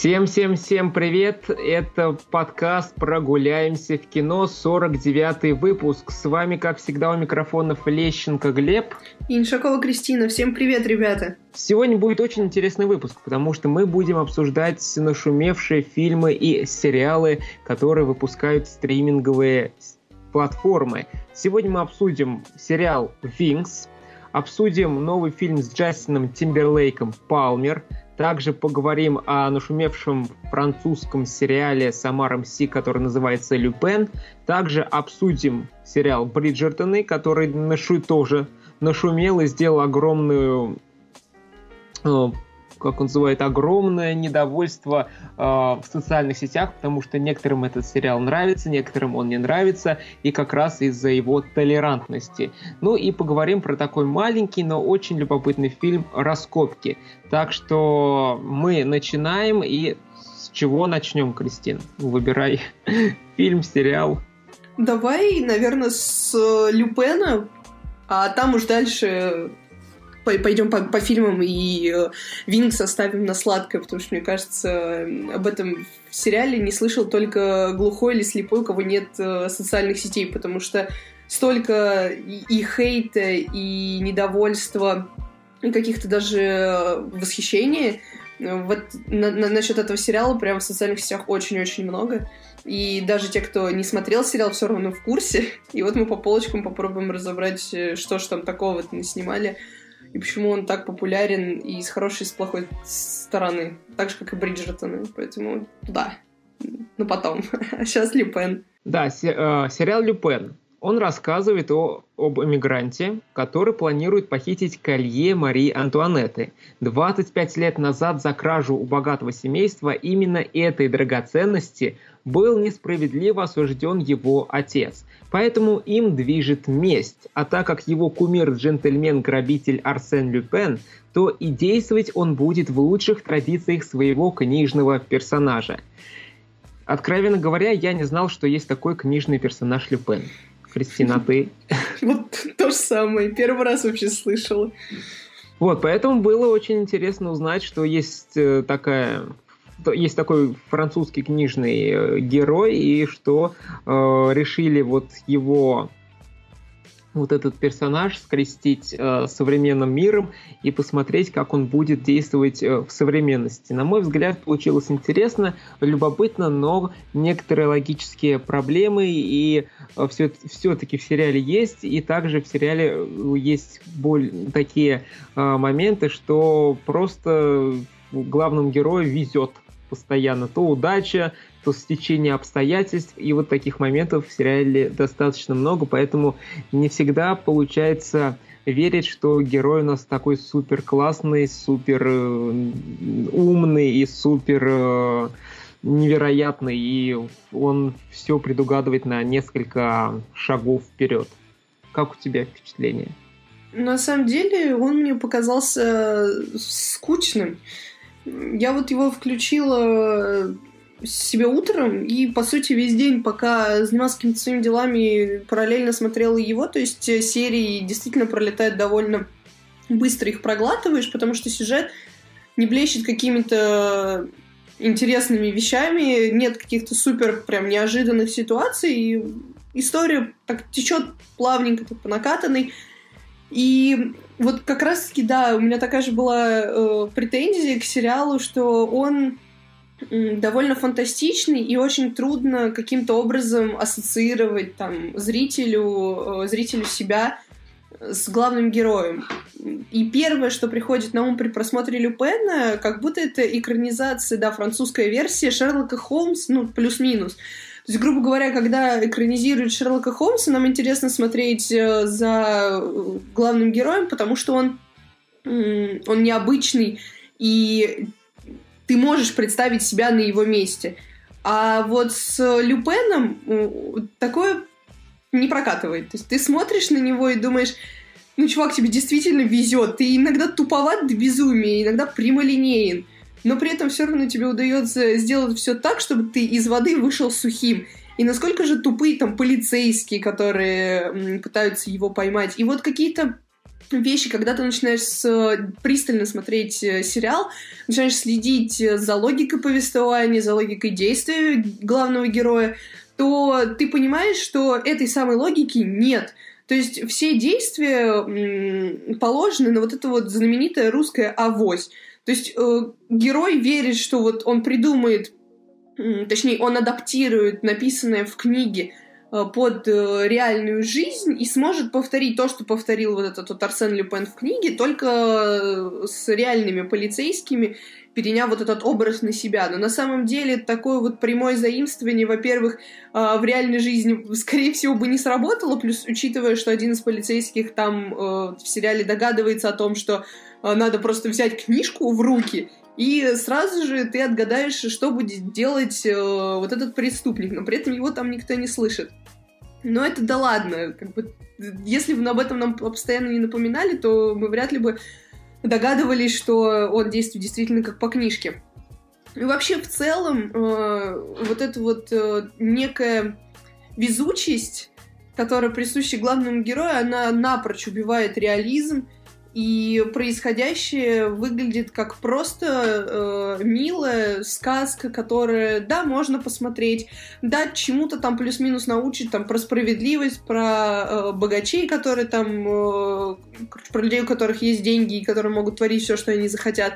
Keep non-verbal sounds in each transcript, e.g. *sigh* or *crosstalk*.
Всем-всем-всем привет! Это подкаст «Прогуляемся в кино», 49-й выпуск. С вами, как всегда, у микрофонов Лещенко Глеб. И Иншакова Кристина. Всем привет, ребята! Сегодня будет очень интересный выпуск, потому что мы будем обсуждать нашумевшие фильмы и сериалы, которые выпускают стриминговые платформы. Сегодня мы обсудим сериал «Винкс», обсудим новый фильм с Джастином Тимберлейком «Палмер», также поговорим о нашумевшем французском сериале с Амаром Си, который называется «Люпен». Также обсудим сериал «Бриджертоны», который нашу тоже нашумел и сделал огромную э, как он называет, огромное недовольство э, в социальных сетях, потому что некоторым этот сериал нравится, некоторым он не нравится, и как раз из-за его толерантности. Ну и поговорим про такой маленький, но очень любопытный фильм «Раскопки». Так что мы начинаем, и с чего начнем, Кристин? Выбирай *laughs* фильм, сериал. Давай, наверное, с Люпена, а там уж дальше пойдем по, по фильмам и э, Винкс оставим на сладкое, потому что, мне кажется, об этом в сериале не слышал только глухой или слепой, у кого нет э, социальных сетей, потому что столько и, и хейта, и недовольства, и каких-то даже восхищений вот на, на, насчет этого сериала прям в социальных сетях очень-очень много. И даже те, кто не смотрел сериал, все равно в курсе. *laughs* И вот мы по полочкам попробуем разобрать, э, что ж там такого-то снимали и почему он так популярен и с хорошей, и с плохой стороны. Так же, как и Бриджертоны. Поэтому да, ну потом. *laughs* Сейчас Люпен. Да, се- э, сериал Люпен. Он рассказывает о, об эмигранте, который планирует похитить колье Марии Антуанетты. 25 лет назад за кражу у богатого семейства именно этой драгоценности был несправедливо осужден его отец. Поэтому им движет месть. А так как его кумир джентльмен-грабитель Арсен Люпен, то и действовать он будет в лучших традициях своего книжного персонажа. Откровенно говоря, я не знал, что есть такой книжный персонаж Люпен. Кристина, а ты? *laughs* Вот то же самое. Первый раз вообще слышала. Вот, поэтому было очень интересно узнать, что есть э, такая есть такой французский книжный э, герой, и что э, решили вот его вот этот персонаж скрестить э, современным миром и посмотреть, как он будет действовать э, в современности. На мой взгляд, получилось интересно, любопытно, но некоторые логические проблемы и э, все, все-таки в сериале есть, и также в сериале э, есть боль, такие э, моменты, что просто главному герою везет постоянно. То удача, то стечение обстоятельств. И вот таких моментов в сериале достаточно много, поэтому не всегда получается верить, что герой у нас такой супер классный, супер э, умный и супер э, невероятный, и он все предугадывает на несколько шагов вперед. Как у тебя впечатление? На самом деле он мне показался скучным. Я вот его включила себе утром и, по сути, весь день, пока занималась какими-то своими делами, параллельно смотрела его. То есть э, серии действительно пролетают довольно быстро, их проглатываешь, потому что сюжет не блещет какими-то интересными вещами, нет каких-то супер прям неожиданных ситуаций, и история так течет плавненько, так по накатанной. И вот как раз-таки, да, у меня такая же была э, претензия к сериалу, что он довольно фантастичный и очень трудно каким-то образом ассоциировать там зрителю, э, зрителю себя с главным героем. И первое, что приходит на ум при просмотре Люпена, как будто это экранизация, да, французская версия Шерлока Холмс, ну, плюс-минус. То есть, грубо говоря, когда экранизируют Шерлока Холмса, нам интересно смотреть э, за э, главным героем, потому что он, он необычный, и ты можешь представить себя на его месте. А вот с Люпеном такое не прокатывает. То есть ты смотришь на него и думаешь, ну, чувак, тебе действительно везет. Ты иногда туповат до безумия, иногда прямолинеен но при этом все равно тебе удается сделать все так, чтобы ты из воды вышел сухим. И насколько же тупые там полицейские, которые пытаются его поймать. И вот какие-то вещи, когда ты начинаешь с, пристально смотреть э, сериал, начинаешь следить за логикой повествования, за логикой действия главного героя, то ты понимаешь, что этой самой логики нет. То есть все действия положены на вот это вот знаменитое русское авось. То есть э, герой верит, что вот он придумает, э, точнее, он адаптирует написанное в книге Э, под э, реальную жизнь и сможет повторить то, что повторил вот этот вот Арсен Люпен в книге, только э, с реальными полицейскими, переняв вот этот образ на себя. Но на самом деле такое вот прямое заимствование, во-первых, в реальной жизни, скорее всего, бы не сработало, плюс учитывая, что один из полицейских там в сериале догадывается о том, что надо просто взять книжку в руки и сразу же ты отгадаешь, что будет делать э, вот этот преступник, но при этом его там никто не слышит. Но это да ладно, как бы, если бы об этом нам постоянно не напоминали, то мы вряд ли бы догадывались, что он действует действительно как по книжке. И вообще в целом э, вот эта вот э, некая везучесть, которая присуща главному герою, она напрочь убивает реализм, и происходящее выглядит как просто э, милая сказка, которая, да, можно посмотреть, да, чему-то там плюс-минус научить, там, про справедливость, про э, богачей, которые там, э, про людей, у которых есть деньги и которые могут творить все, что они захотят.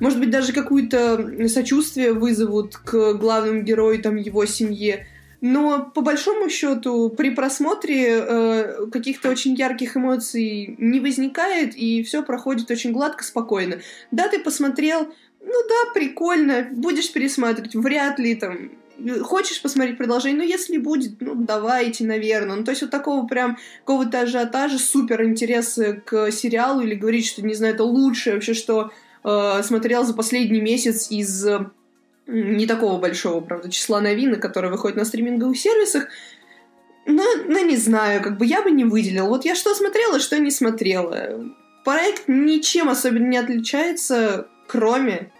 Может быть, даже какое-то сочувствие вызовут к главному герою, там, его семье. Но по большому счету при просмотре э, каких-то очень ярких эмоций не возникает, и все проходит очень гладко, спокойно. Да, ты посмотрел, ну да, прикольно, будешь пересматривать, вряд ли там хочешь посмотреть продолжение, ну, если будет, ну, давайте, наверное. Ну, то есть вот такого прям какого-то ажиотажа, супер интереса к сериалу или говорить, что, не знаю, это лучшее вообще, что э, смотрел за последний месяц из не такого большого, правда, числа новинок, которые выходят на стриминговых сервисах. Но, но не знаю, как бы я бы не выделил. Вот я что смотрела, что не смотрела. Проект ничем особенно не отличается, кроме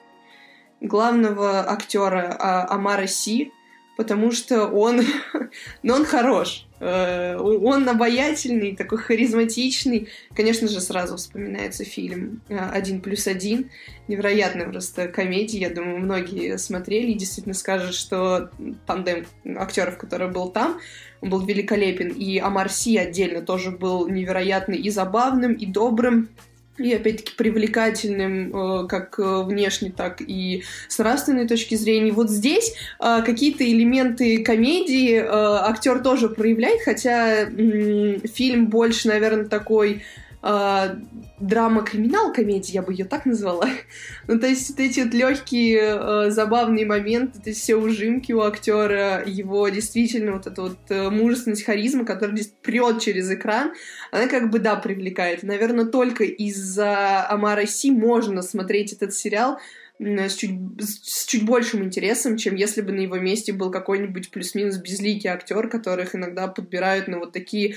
главного актера а, Амара Си, потому что он, *laughs* ну, он хорош. Э, он обаятельный, такой харизматичный. Конечно же, сразу вспоминается фильм э, «Один плюс один». Невероятная просто комедия. Я думаю, многие смотрели и действительно скажут, что тандем актеров, который был там, он был великолепен. И Амар Си отдельно тоже был невероятный и забавным, и добрым и опять-таки привлекательным э, как э, внешне, так и с нравственной точки зрения. Вот здесь э, какие-то элементы комедии актер тоже проявляет, хотя фильм больше, наверное, такой э, драма-криминал комедия, я бы ее так назвала. *laughs* ну, то есть вот эти вот легкие, э, забавные моменты, то есть все ужимки у актера, его действительно вот эта вот э, мужественность, харизма, которая здесь прет через экран, она как бы, да, привлекает. Наверное, только из-за Амара Си можно смотреть этот сериал, с чуть, с чуть большим интересом, чем если бы на его месте был какой-нибудь плюс-минус безликий актер, которых иногда подбирают на вот такие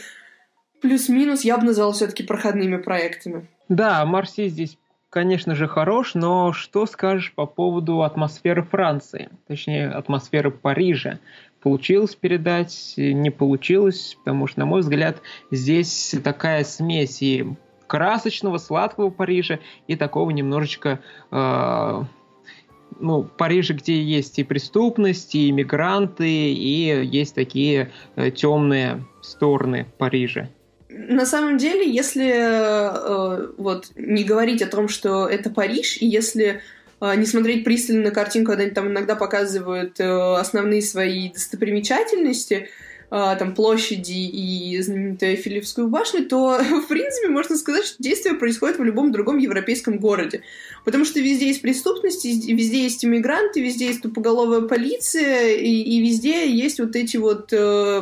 плюс-минус я бы назвал все-таки проходными проектами. Да, Марси здесь конечно же, хорош, но что скажешь по поводу атмосферы Франции, точнее, атмосферы Парижа? Получилось передать, не получилось, потому что, на мой взгляд, здесь такая смесь и красочного, сладкого Парижа, и такого немножечко э, ну, Парижа, где есть и преступность, и иммигранты, и есть такие э, темные стороны Парижа на самом деле, если э, вот не говорить о том, что это Париж, и если э, не смотреть пристально на картинку, когда они там иногда показывают э, основные свои достопримечательности, э, там площади и знаменитую Филиппскую башню, то, *laughs* в принципе, можно сказать, что действие происходит в любом другом европейском городе. Потому что везде есть преступность, везде есть иммигранты, везде есть тупоголовая полиция, и, и везде есть вот эти вот... Э,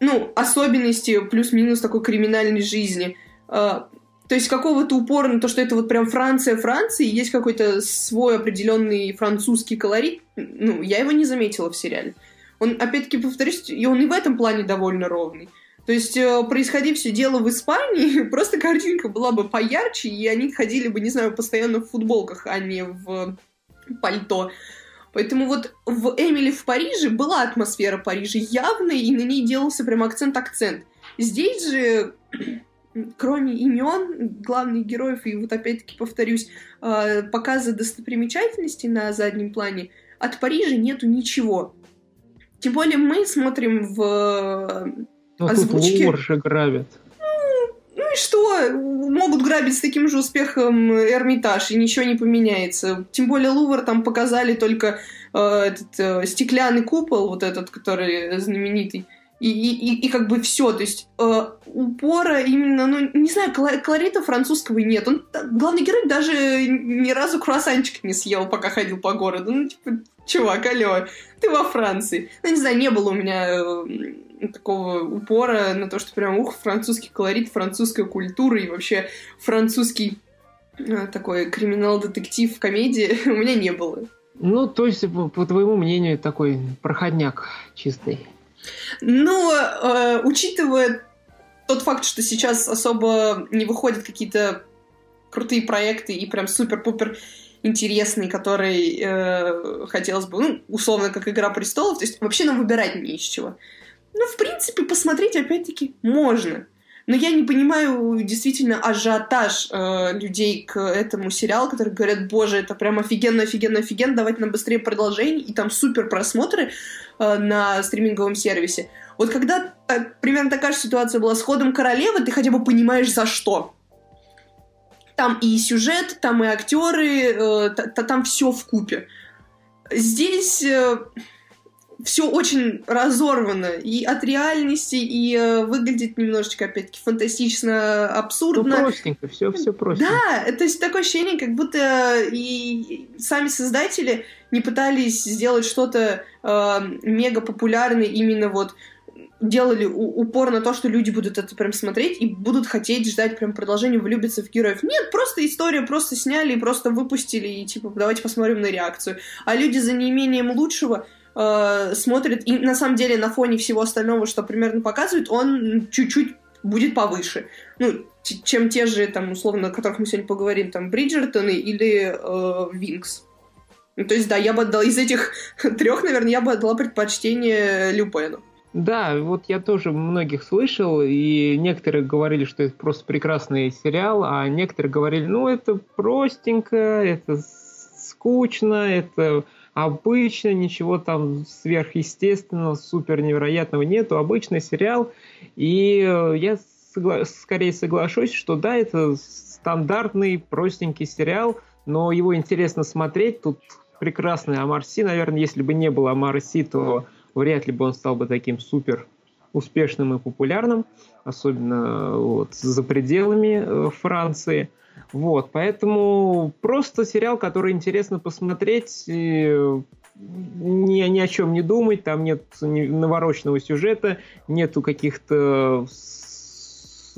ну, особенности плюс-минус такой криминальной жизни. А, то есть какого-то упора на то, что это вот прям Франция, Франция, и есть какой-то свой определенный французский колорит, ну, я его не заметила в сериале. Он, опять-таки, повторюсь, и он и в этом плане довольно ровный. То есть, э, происходи все дело в Испании, *laughs* просто картинка была бы поярче, и они ходили бы, не знаю, постоянно в футболках, а не в пальто. Поэтому вот в «Эмили в Париже» была атмосфера Парижа явная, и на ней делался прям акцент-акцент. Здесь же *clears throat* кроме имен главных героев, и вот опять-таки повторюсь, э, показа достопримечательностей на заднем плане, от Парижа нету ничего. Тем более мы смотрим в ну, озвучке... Тут же грабят. И что? Могут грабить с таким же успехом Эрмитаж, и ничего не поменяется. Тем более Лувр там показали только э, этот э, стеклянный купол, вот этот, который знаменитый. И, и, и, и как бы все, то есть э, упора именно, ну, не знаю, колорита французского нет. Он, главный герой даже ни разу круассанчик не съел, пока ходил по городу. Ну, типа, чувак, алло, ты во Франции. Ну, не знаю, не было у меня э, такого упора на то, что прям, ух, французский колорит, французская культура и вообще французский э, такой криминал-детектив, комедии *laughs* у меня не было. Ну, то есть, по, по твоему мнению, такой проходняк чистый. Но, э, учитывая тот факт, что сейчас особо не выходят какие-то крутые проекты и прям супер-пупер интересные, которые э, хотелось бы, ну, условно, как «Игра престолов», то есть вообще нам выбирать не из чего. Ну, в принципе, посмотреть, опять-таки, можно. Но я не понимаю действительно ажиотаж э, людей к этому сериалу, которые говорят, боже, это прям офигенно, офигенно, офигенно, давайте нам быстрее продолжение, и там супер просмотры э, на стриминговом сервисе. Вот когда э, примерно такая же ситуация была с «Ходом королевы», ты хотя бы понимаешь, за что. Там и сюжет, там и актеры, э, там все в купе. Здесь... Э, все очень разорвано и от реальности, и э, выглядит немножечко, опять-таки, фантастично, абсурдно. Ну, простенько, все, все просто. Да, то есть такое ощущение, как будто и сами создатели не пытались сделать что-то э, мега популярное именно вот делали упор на то, что люди будут это прям смотреть и будут хотеть ждать прям продолжения, влюбиться в героев. Нет, просто история, просто сняли и просто выпустили, и типа, давайте посмотрим на реакцию. А люди за неимением лучшего э, смотрит, и на самом деле на фоне всего остального, что примерно показывает, он чуть-чуть будет повыше. Ну, чем те же, там, условно, о которых мы сегодня поговорим, там, Бриджертоны или э, Винкс. Ну, то есть, да, я бы отдала из этих *laughs* трех, наверное, я бы отдала предпочтение Люпену. Да, вот я тоже многих слышал, и некоторые говорили, что это просто прекрасный сериал, а некоторые говорили, ну, это простенько, это скучно, это обычно, ничего там сверхъестественного, супер невероятного нету, обычный сериал. И э, я согла- скорее соглашусь, что да, это стандартный, простенький сериал, но его интересно смотреть. Тут прекрасный Амарси, наверное, если бы не было Амарси, то вряд ли бы он стал бы таким супер успешным и популярным, особенно вот за пределами э, Франции. Вот, поэтому просто сериал, который интересно посмотреть, ни, ни о чем не думать, там нет навороченного сюжета, нету каких-то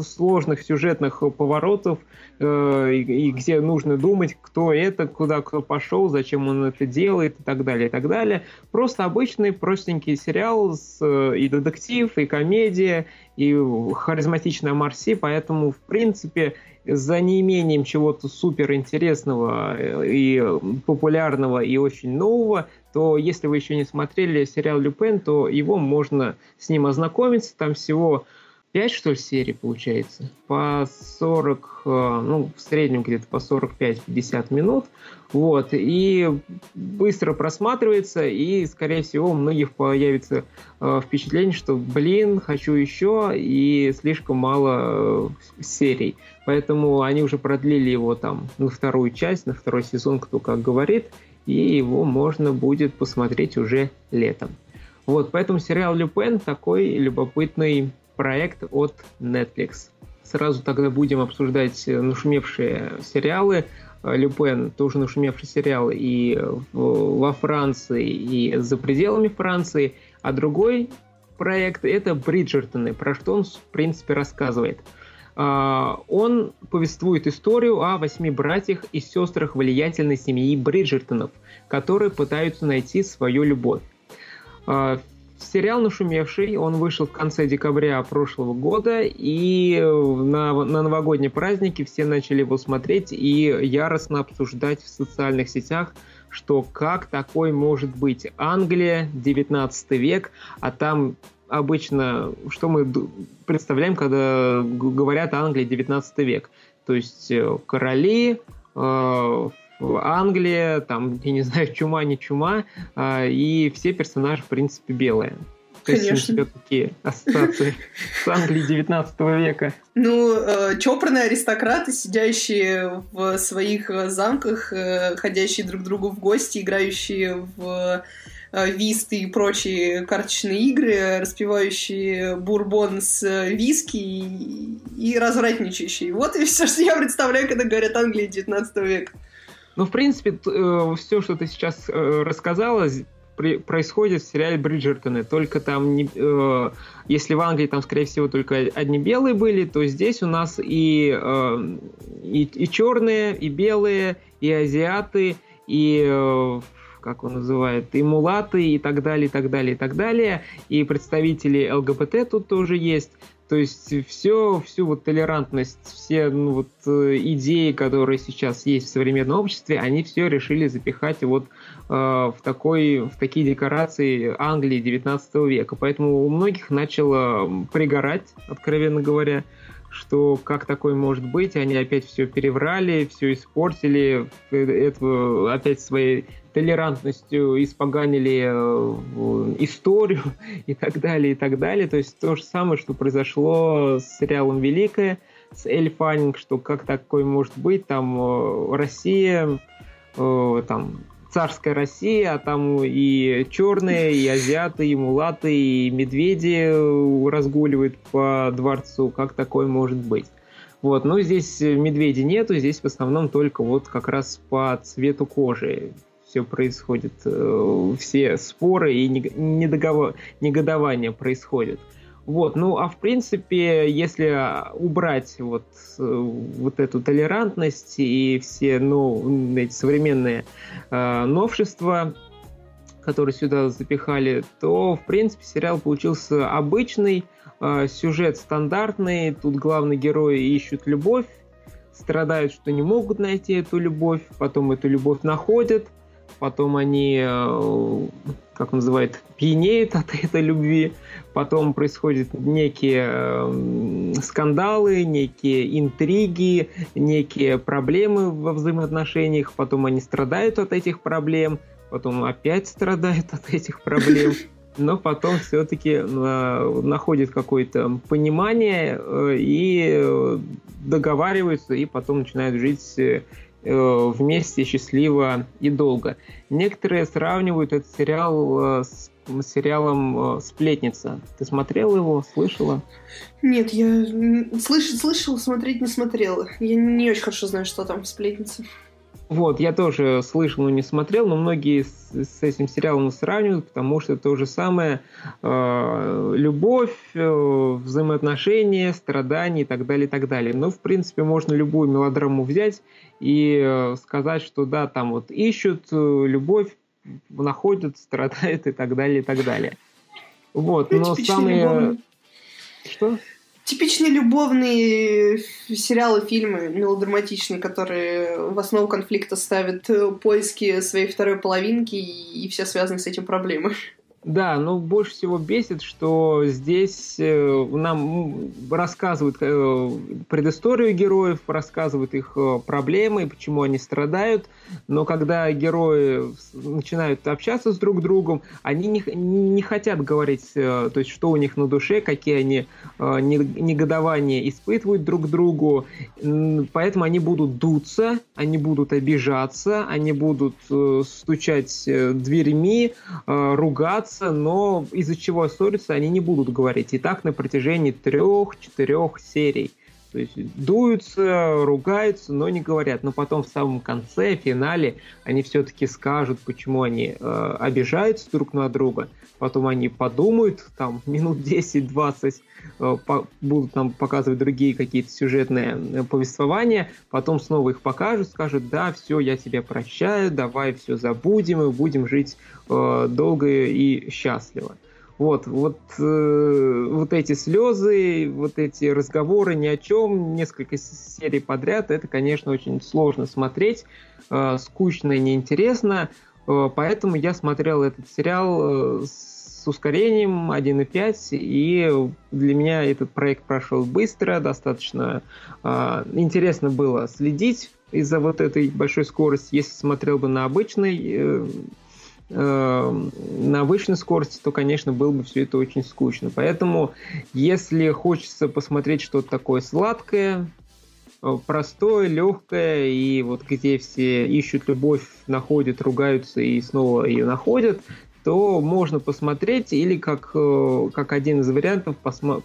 сложных сюжетных поворотов, э, и, где нужно думать, кто это, куда кто пошел, зачем он это делает и так далее, и так далее. Просто обычный простенький сериал с э, и детектив, и комедия, и харизматичная Марси, поэтому, в принципе, за неимением чего-то супер интересного э, и популярного и очень нового, то если вы еще не смотрели сериал Люпен, то его можно с ним ознакомиться. Там всего 5, что ли, серий получается. По 40, э, ну, в среднем где-то по 45-50 минут. Вот. И быстро просматривается, и, скорее всего, у многих появится э, впечатление, что, блин, хочу еще, и слишком мало э, серий. Поэтому они уже продлили его там на вторую часть, на второй сезон, кто как говорит, и его можно будет посмотреть уже летом. Вот, поэтому сериал Люпен такой любопытный проект от Netflix. Сразу тогда будем обсуждать нашумевшие сериалы. Люпен тоже нашумевший сериал и во Франции, и за пределами Франции. А другой проект это Бриджертоны, про что он, в принципе, рассказывает. А, он повествует историю о восьми братьях и сестрах влиятельной семьи Бриджертонов, которые пытаются найти свою любовь. Сериал «Нашумевший», он вышел в конце декабря прошлого года, и на, на новогодние праздники все начали его смотреть и яростно обсуждать в социальных сетях, что как такой может быть Англия, 19 век, а там обычно, что мы представляем, когда говорят Англия 19 век. То есть э, короли, э, Англия, там, я не *laughs* знаю, чума, не чума, э, и все персонажи, в принципе, белые. То Конечно. есть у тебя такие *laughs* ассоциации с Англией 19 века. Ну, э, чопорные аристократы, сидящие в своих замках, э, ходящие друг к другу в гости, играющие в э, вист и прочие карточные игры, распивающие бурбон с виски и, и развратничающие. Вот и все, что я представляю, когда говорят Англия 19 века. Ну, в принципе, э, все, что ты сейчас э, рассказала, происходит в сериале Бриджертоны. Только там, не, э, если в Англии там, скорее всего, только одни белые были, то здесь у нас и, э, и, и черные, и белые, и азиаты, и э, как он называет, и мулаты, и так далее, и так далее, и так далее. И представители ЛГБТ тут тоже есть. То есть все, всю вот толерантность, все ну, вот, э, идеи, которые сейчас есть в современном обществе, они все решили запихать вот э, в, такой, в такие декорации Англии 19 века. Поэтому у многих начало пригорать, откровенно говоря, что как такое может быть, они опять все переврали, все испортили, э, это опять своей толерантностью испоганили э, историю *laughs* и так далее, и так далее. То есть то же самое, что произошло с сериалом «Великая», с Эль Фаннинг, что как такое может быть, там э, Россия, там царская Россия, а там и черные, и азиаты, и мулаты, и медведи разгуливают по дворцу. Как такое может быть? Вот, но здесь медведей нету, здесь в основном только вот как раз по цвету кожи все происходит, э, все споры и негодования происходят. Вот, ну а в принципе, если убрать вот, э, вот эту толерантность и все ну, эти современные э, новшества, которые сюда запихали, то в принципе сериал получился обычный, э, сюжет стандартный, тут главные герои ищут любовь, страдают, что не могут найти эту любовь, потом эту любовь находят – потом они, э, как называют, пьянеют от этой любви, потом происходят некие э, скандалы, некие интриги, некие проблемы во взаимоотношениях, потом они страдают от этих проблем, потом опять страдают от этих проблем, *laughs* но потом все-таки э, находят какое-то понимание и договариваются, и потом начинают жить Э, вместе счастливо и долго. Некоторые сравнивают этот сериал э, с сериалом э, «Сплетница». Ты смотрела его, слышала? Нет, я слыш... слышала, смотреть не смотрела. Я не очень хорошо знаю, что там «Сплетница». Вот, я тоже слышал, но не смотрел, но многие с, с этим сериалом сравнивают, потому что то же самое э, любовь, э, взаимоотношения, страдания и так далее, и так далее. Но, в принципе, можно любую мелодраму взять и э, сказать, что да, там вот ищут э, любовь, находят, страдают и так далее, и так далее. Вот, ну, но самые... Любовный. Что? Типичные любовные сериалы, фильмы мелодраматичные, которые в основу конфликта ставят э, поиски своей второй половинки и, и все связано с этим проблемы. Да, но больше всего бесит, что здесь э, нам рассказывают э, предысторию героев, рассказывают их э, проблемы, почему они страдают, но когда герои начинают общаться с друг другом, они не, не хотят говорить, то есть что у них на душе, какие они негодования испытывают друг другу, поэтому они будут дуться, они будут обижаться, они будут стучать дверьми, ругаться, ссорятся, но из-за чего ссорятся, они не будут говорить. И так на протяжении трех-четырех серий. То есть дуются, ругаются, но не говорят. Но потом в самом конце, финале, они все-таки скажут, почему они э, обижаются друг на друга. Потом они подумают, там, минут 10-20, э, по, будут нам показывать другие какие-то сюжетные э, повествования. Потом снова их покажут, скажут, да, все, я тебя прощаю, давай все забудем и будем жить э, долго и счастливо. Вот, вот, э, вот эти слезы, вот эти разговоры ни о чем, несколько серий подряд, это, конечно, очень сложно смотреть, э, скучно и неинтересно, э, поэтому я смотрел этот сериал э, с ускорением 1.5, и для меня этот проект прошел быстро, достаточно э, интересно было следить из-за вот этой большой скорости. Если смотрел бы на обычный э, на обычной скорости, то, конечно, было бы все это очень скучно. Поэтому, если хочется посмотреть что-то такое сладкое, э, простое, легкое, и вот где все ищут любовь, находят, ругаются и снова ее находят, то можно посмотреть или как, э, как один из вариантов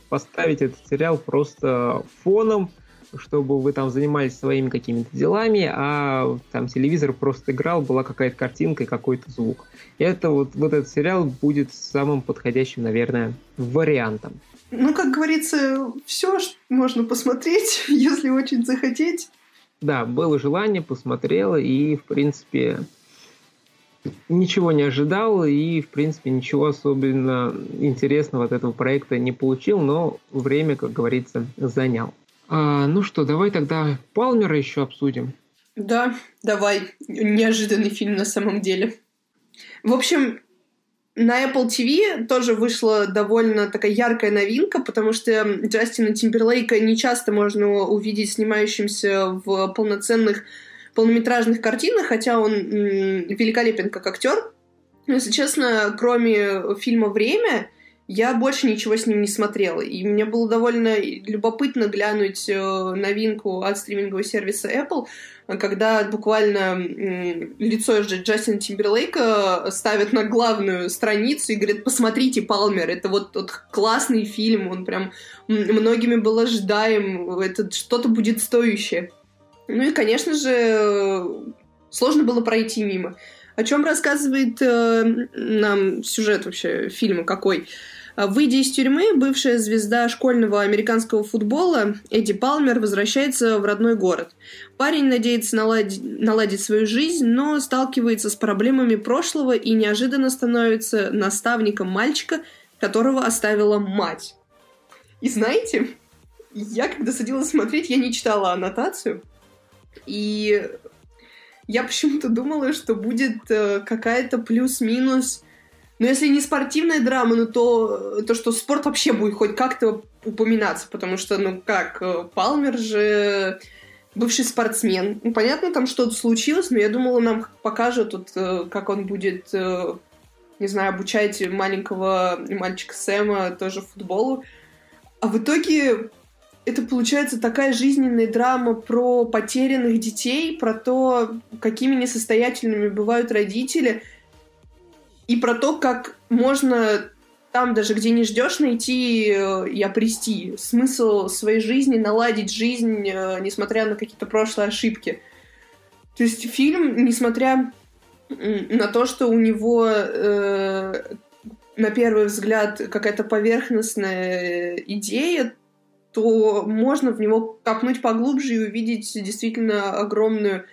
поставить этот сериал просто фоном, чтобы вы там занимались своими какими-то делами, а там телевизор просто играл, была какая-то картинка и какой-то звук. И это вот, вот этот сериал будет самым подходящим, наверное, вариантом. Ну, как говорится, все можно посмотреть, *laughs* если очень захотеть. Да, было желание, посмотрела, и, в принципе, ничего не ожидал, и, в принципе, ничего особенно интересного от этого проекта не получил, но время, как говорится, занял. А, ну что, давай тогда Палмера еще обсудим. Да, давай. Неожиданный фильм на самом деле. В общем, на Apple TV тоже вышла довольно такая яркая новинка, потому что Джастина Тимберлейка не часто можно увидеть снимающимся в полноценных полнометражных картинах, хотя он великолепен как актер. Если честно, кроме фильма «Время», я больше ничего с ним не смотрела. И мне было довольно любопытно глянуть э, новинку от стримингового сервиса Apple, когда буквально лицо Джастина Тимберлейка ставят на главную страницу и говорят, посмотрите, Палмер, это вот тот классный фильм, он прям многими был ожидаем, это что-то будет стоящее. Ну и, конечно же, сложно было пройти мимо. О чем рассказывает э, нам сюжет вообще фильма какой? Выйдя из тюрьмы, бывшая звезда школьного американского футбола Эдди Палмер возвращается в родной город. Парень надеется наладить, наладить свою жизнь, но сталкивается с проблемами прошлого и неожиданно становится наставником мальчика, которого оставила мать. И знаете, я когда садилась смотреть, я не читала аннотацию, и я почему-то думала, что будет э, какая-то плюс-минус но если не спортивная драма, ну то, то что спорт вообще будет хоть как-то упоминаться, потому что, ну как, э, Палмер же бывший спортсмен. Ну, понятно, там что-то случилось, но я думала, нам покажут, тут, э, как он будет, э, не знаю, обучать маленького мальчика Сэма тоже футболу. А в итоге это получается такая жизненная драма про потерянных детей, про то, какими несостоятельными бывают родители – и про то, как можно там даже, где не ждешь, найти э, и обрести смысл своей жизни, наладить жизнь, э, несмотря на какие-то прошлые ошибки. То есть фильм, несмотря на то, что у него э, на первый взгляд какая-то поверхностная идея, то можно в него копнуть поглубже и увидеть действительно огромную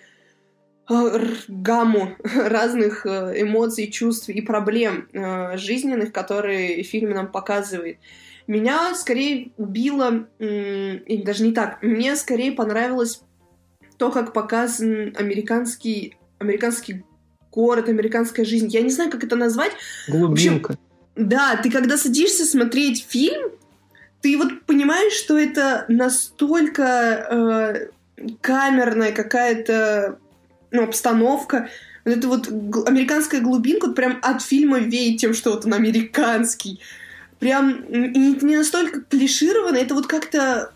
гамму *laughs* разных э, эмоций, чувств и проблем э, жизненных, которые фильм нам показывает. Меня скорее убило, или даже не так, мне скорее понравилось то, как показан американский, американский город, американская жизнь. Я не знаю, как это назвать. Глубинка. Общем, да, ты когда садишься смотреть фильм, ты вот понимаешь, что это настолько э, камерная какая-то ну, обстановка, вот эта вот американская глубинка, прям от фильма веет тем, что вот он американский. Прям не, не настолько клишированно, это вот как-то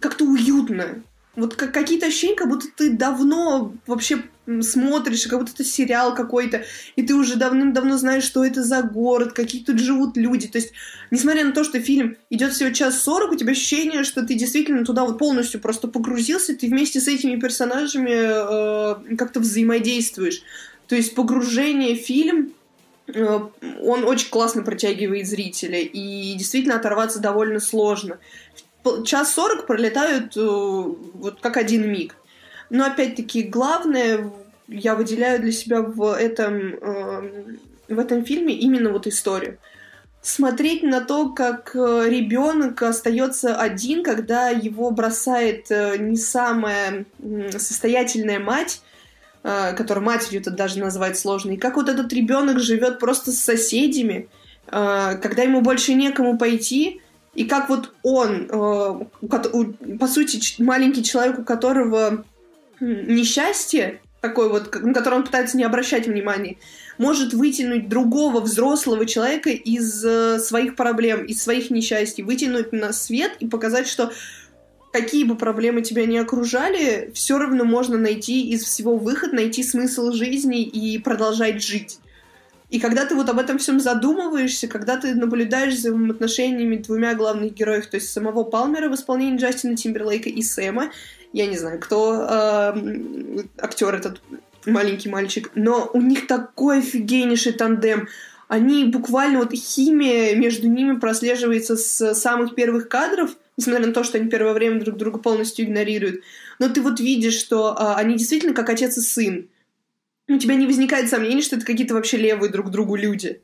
как-то уютно. Вот как, какие-то ощущения, как будто ты давно вообще смотришь, как будто это сериал какой-то, и ты уже давным-давно знаешь, что это за город, какие тут живут люди. То есть, несмотря на то, что фильм идет всего час сорок, у тебя ощущение, что ты действительно туда вот полностью просто погрузился, ты вместе с этими персонажами э, как-то взаимодействуешь. То есть погружение в фильм э, он очень классно протягивает зрителя, и действительно оторваться довольно сложно час сорок пролетают э, вот как один миг. Но опять-таки главное я выделяю для себя в этом, э, в этом фильме именно вот историю. Смотреть на то, как э, ребенок остается один, когда его бросает не самая состоятельная мать, которую матерью это даже назвать сложно, и как вот этот ребенок живет просто с соседями, э, когда ему больше некому пойти, и как вот он, э, по сути, маленький человек, у которого несчастье, такой вот, на который он пытается не обращать внимания, может вытянуть другого взрослого человека из э, своих проблем, из своих несчастий, вытянуть на свет и показать, что какие бы проблемы тебя ни окружали, все равно можно найти из всего выход, найти смысл жизни и продолжать жить. И когда ты вот об этом всем задумываешься, когда ты наблюдаешь за взаимоотношениями двумя главных героев, то есть самого Палмера в исполнении Джастина Тимберлейка и Сэма, я не знаю, кто э, актер этот маленький мальчик, но у них такой офигеннейший тандем. Они буквально вот химия между ними прослеживается с самых первых кадров, несмотря на то, что они первое время друг друга полностью игнорируют. Но ты вот видишь, что э, они действительно как отец и сын. У тебя не возникает сомнений, что это какие-то вообще левые друг другу люди.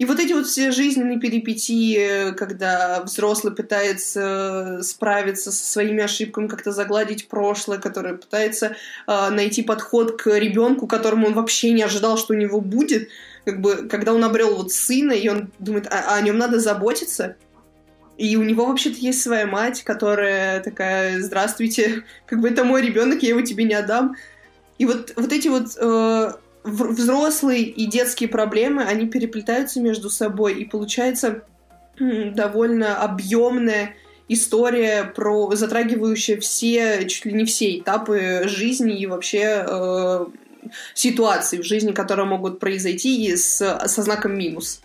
И вот эти вот все жизненные перипетии, когда взрослый пытается справиться со своими ошибками, как-то загладить прошлое, который пытается э, найти подход к ребенку, которому он вообще не ожидал, что у него будет, как бы, когда он обрел вот сына, и он думает, а, а о нем надо заботиться. И у него вообще-то есть своя мать, которая такая, здравствуйте, *laughs* как бы это мой ребенок, я его тебе не отдам. И вот, вот эти вот э, взрослые и детские проблемы, они переплетаются между собой, и получается довольно объемная история, про, затрагивающая все, чуть ли не все этапы жизни и вообще э, ситуации в жизни, которые могут произойти с, со знаком минус.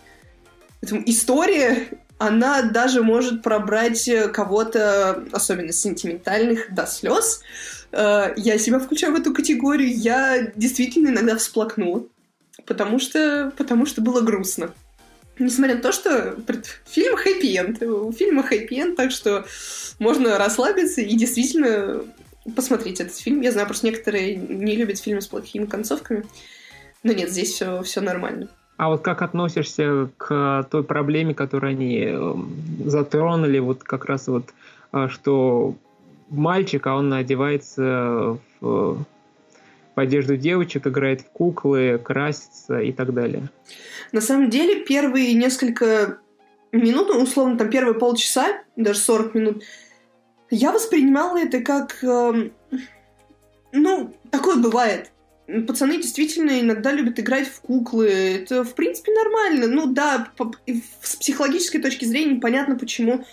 Поэтому история, она даже может пробрать кого-то, особенно сентиментальных, до слез, Э, я себя включаю в эту категорию, я действительно иногда всплакнула, потому что, потому что было грустно. Несмотря на то, что фильм хэппи-энд, у фильма хэппи-энд, так что можно расслабиться и действительно посмотреть этот фильм. Я знаю, просто некоторые не любят фильмы с плохими концовками, но нет, здесь все, все нормально. А вот как относишься к той проблеме, которую они эм, затронули, вот как раз вот, э, что мальчик, а он одевается в, в одежду девочек, играет в куклы, красится и так далее. На самом деле, первые несколько минут, ну, условно, там первые полчаса, даже 40 минут, я воспринимала это как... Э, ну, такое бывает. Пацаны действительно иногда любят играть в куклы. Это, в принципе, нормально. Ну да, по, с психологической точки зрения понятно, почему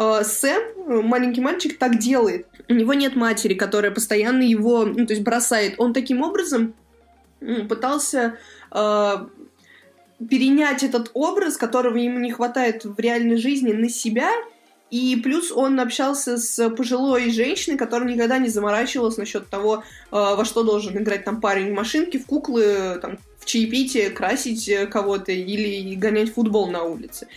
Сэм, маленький мальчик, так делает. У него нет матери, которая постоянно его, ну, то есть бросает. Он таким образом пытался э, перенять этот образ, которого ему не хватает в реальной жизни, на себя. И плюс он общался с пожилой женщиной, которая никогда не заморачивалась насчет того, э, во что должен играть там парень в машинке, в куклы, там, в чаепитие, красить кого-то или гонять футбол на улице.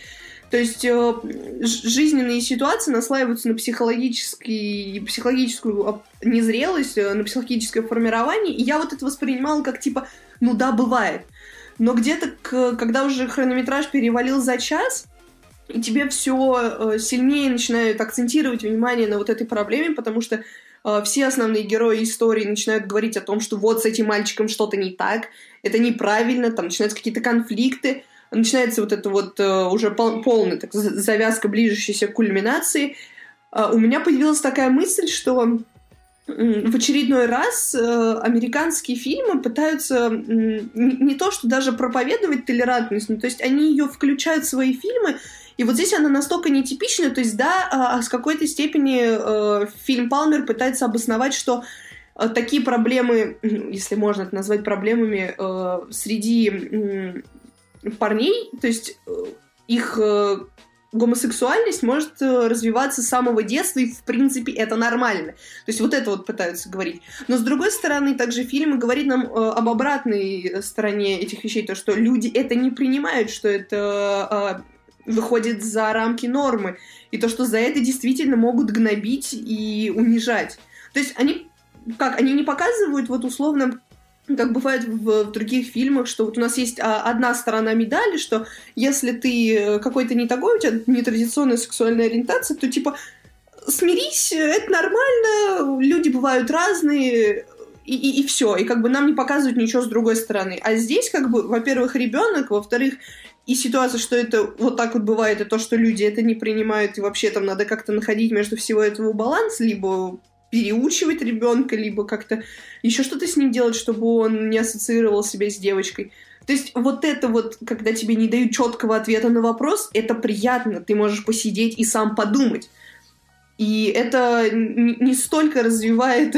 То есть э, жизненные ситуации наслаиваются на психологический, психологическую незрелость, э, на психологическое формирование. И я вот это воспринимала как типа, ну да, бывает. Но где-то, когда уже хронометраж перевалил за час, и тебе все э, сильнее начинают акцентировать внимание на вот этой проблеме, потому что все основные герои истории начинают говорить о том, что вот с этим мальчиком что-то не так, это неправильно, там начинаются какие-то конфликты, начинается вот это вот э, уже пол, полная так, завязка, к кульминации, э, у меня появилась такая мысль, что в очередной раз э, американские фильмы пытаются не, то, что даже проповедовать толерантность, но то есть они ее включают в свои фильмы, и вот здесь она настолько нетипичная, то есть да, а, а с какой-то степени э, фильм Палмер пытается обосновать, что такие проблемы, если можно это назвать проблемами, среди парней, то есть э, их э, гомосексуальность может э, развиваться с самого детства, и, в принципе, это нормально. То есть вот это вот пытаются говорить. Но, с другой стороны, также фильм говорит нам об обратной стороне этих вещей, то, что люди это не принимают, что это выходит за рамки нормы, и то, что за это действительно могут гнобить и унижать. То есть они как, они не показывают вот условно как бывает в, в других фильмах, что вот у нас есть а, одна сторона медали, что если ты э, какой-то не такой, у тебя нетрадиционная сексуальная ориентация, то типа смирись, это нормально, люди бывают разные, и, и, и все. И как бы нам не показывают ничего с другой стороны. А здесь, как бы, во-первых, ребенок, во-вторых, и ситуация, что это вот так вот бывает, и то, что люди это не принимают, и вообще там надо как-то находить между всего этого баланс, либо переучивать ребенка, либо как-то еще что-то с ним делать, чтобы он не ассоциировал себя с девочкой. То есть вот это вот, когда тебе не дают четкого ответа на вопрос, это приятно. Ты можешь посидеть и сам подумать. И это не столько развивает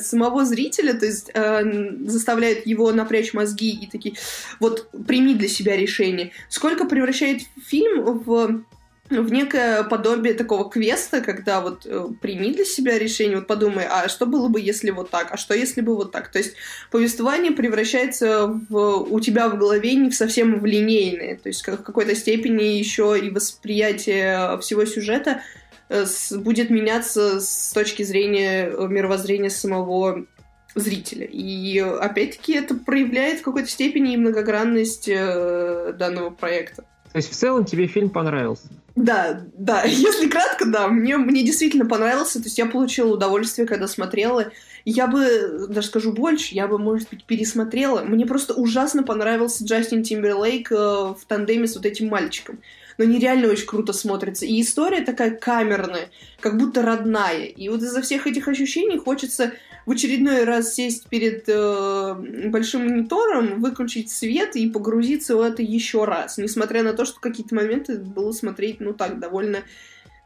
*laughs* самого зрителя, то есть э, заставляет его напрячь мозги и такие, вот прими для себя решение, сколько превращает фильм в в некое подобие такого квеста, когда вот э, прими для себя решение, вот подумай, а что было бы, если вот так, а что если бы вот так. То есть повествование превращается в, у тебя в голове не совсем в линейное, то есть в какой-то степени еще и восприятие всего сюжета Э, будет меняться с точки зрения э, мировоззрения самого зрителя. И опять-таки это проявляет в какой-то степени и многогранность э, данного проекта. То есть в целом тебе фильм понравился? Да, да. *laughs* Если кратко, да. Мне, мне действительно понравился. То есть я получила удовольствие, когда смотрела. Я бы, даже скажу больше, я бы, может быть, пересмотрела. Мне просто ужасно понравился Джастин Тимберлейк в тандеме с вот этим мальчиком но нереально очень круто смотрится. И история такая камерная, как будто родная. И вот из-за всех этих ощущений хочется в очередной раз сесть перед э, большим монитором, выключить свет и погрузиться в это еще раз. Несмотря на то, что какие-то моменты было смотреть, ну так, довольно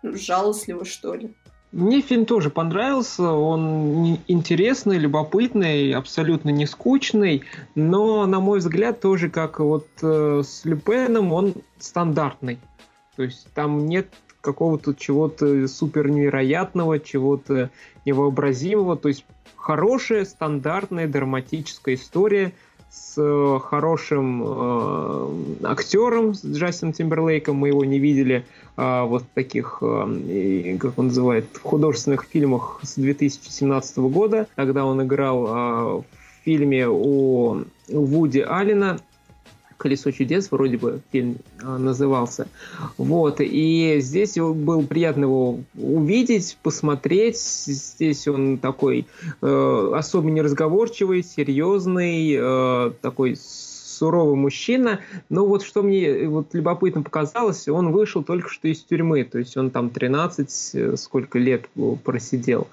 ну, жалостливо, что ли. Мне фильм тоже понравился, он интересный, любопытный, абсолютно не скучный, но, на мой взгляд, тоже как вот э, с Люпеном, он стандартный. То есть там нет какого-то чего-то супер невероятного, чего-то невообразимого. То есть хорошая, стандартная драматическая история – с э, хорошим э, актером, с Джастином Тимберлейком. Мы его не видели э, вот в таких, э, как он называет, художественных фильмах с 2017 года. Тогда он играл э, в фильме о Вуди Аллена «Колесо чудес», вроде бы фильм а, назывался. Вот, и здесь был приятно его увидеть, посмотреть. Здесь он такой э, особо неразговорчивый, серьезный, э, такой суровый мужчина. Но вот что мне вот любопытно показалось, он вышел только что из тюрьмы, то есть он там 13 э, сколько лет просидел.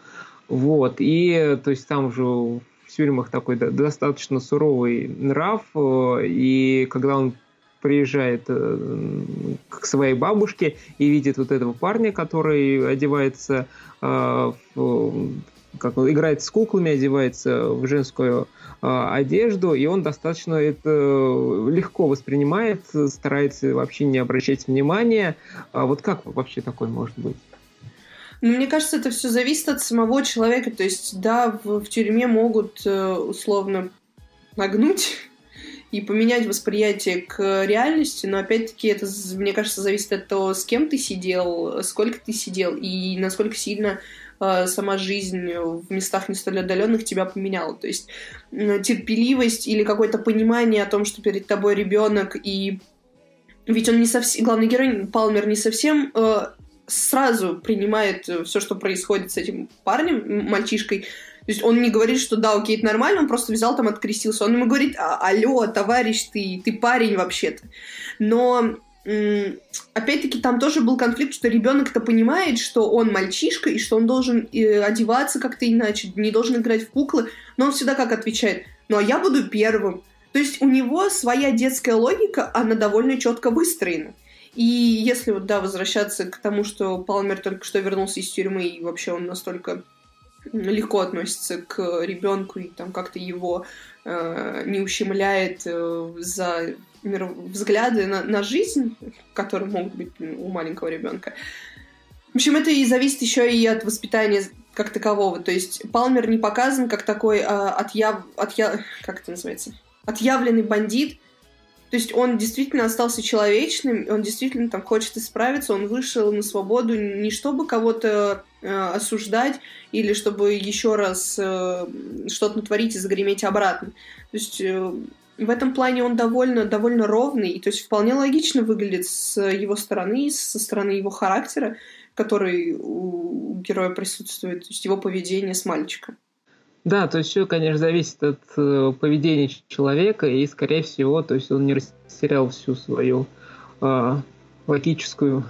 Вот, и то есть там уже в тюрьмах такой достаточно суровый нрав, э, и когда он приезжает э, к своей бабушке и видит вот этого парня, который одевается, э, как он играет с куклами, одевается в женскую одежду, и он достаточно это легко воспринимает, старается вообще не обращать внимания. А вот как вообще такой может быть? Ну, мне кажется, это все зависит от самого человека. То есть, да, в, в тюрьме могут э, условно нагнуть *laughs* и поменять восприятие к реальности, но опять-таки это, мне кажется, зависит от того, с кем ты сидел, сколько ты сидел и насколько сильно э, сама жизнь в местах не столь отдаленных тебя поменяла. То есть терпеливость или какое-то понимание о том, что перед тобой ребенок и ведь он не совсем, главный герой Палмер не совсем э, сразу принимает э, все, что происходит с этим парнем, мальчишкой. То есть он не говорит, что да, окей, это нормально, он просто взял там, открестился. Он ему говорит, а, алло, товарищ, ты, ты парень вообще-то. Но опять-таки там тоже был конфликт, что ребенок это понимает, что он мальчишка, и что он должен э, одеваться как-то иначе, не должен играть в куклы, но он всегда как отвечает, ну а я буду первым. То есть у него своя детская логика, она довольно четко выстроена. И если вот, да, возвращаться к тому, что Палмер только что вернулся из тюрьмы, и вообще он настолько легко относится к ребенку и там как-то его э, не ущемляет э, за мир... взгляды на, на жизнь, которые могут быть у маленького ребенка. В общем, это и зависит еще и от воспитания как такового. То есть Палмер не показан как такой э, отъяв... отъяв... как это называется? отъявленный бандит, то есть он действительно остался человечным, он действительно там хочет исправиться, он вышел на свободу не чтобы кого-то э, осуждать или чтобы еще раз э, что-то натворить и загреметь обратно. То есть э, в этом плане он довольно, довольно ровный, и то есть вполне логично выглядит с его стороны, со стороны его характера, который у героя присутствует, то есть его поведение с мальчиком. Да, то есть все, конечно, зависит от э, поведения человека, и, скорее всего, то есть он не растерял всю свою э, логическую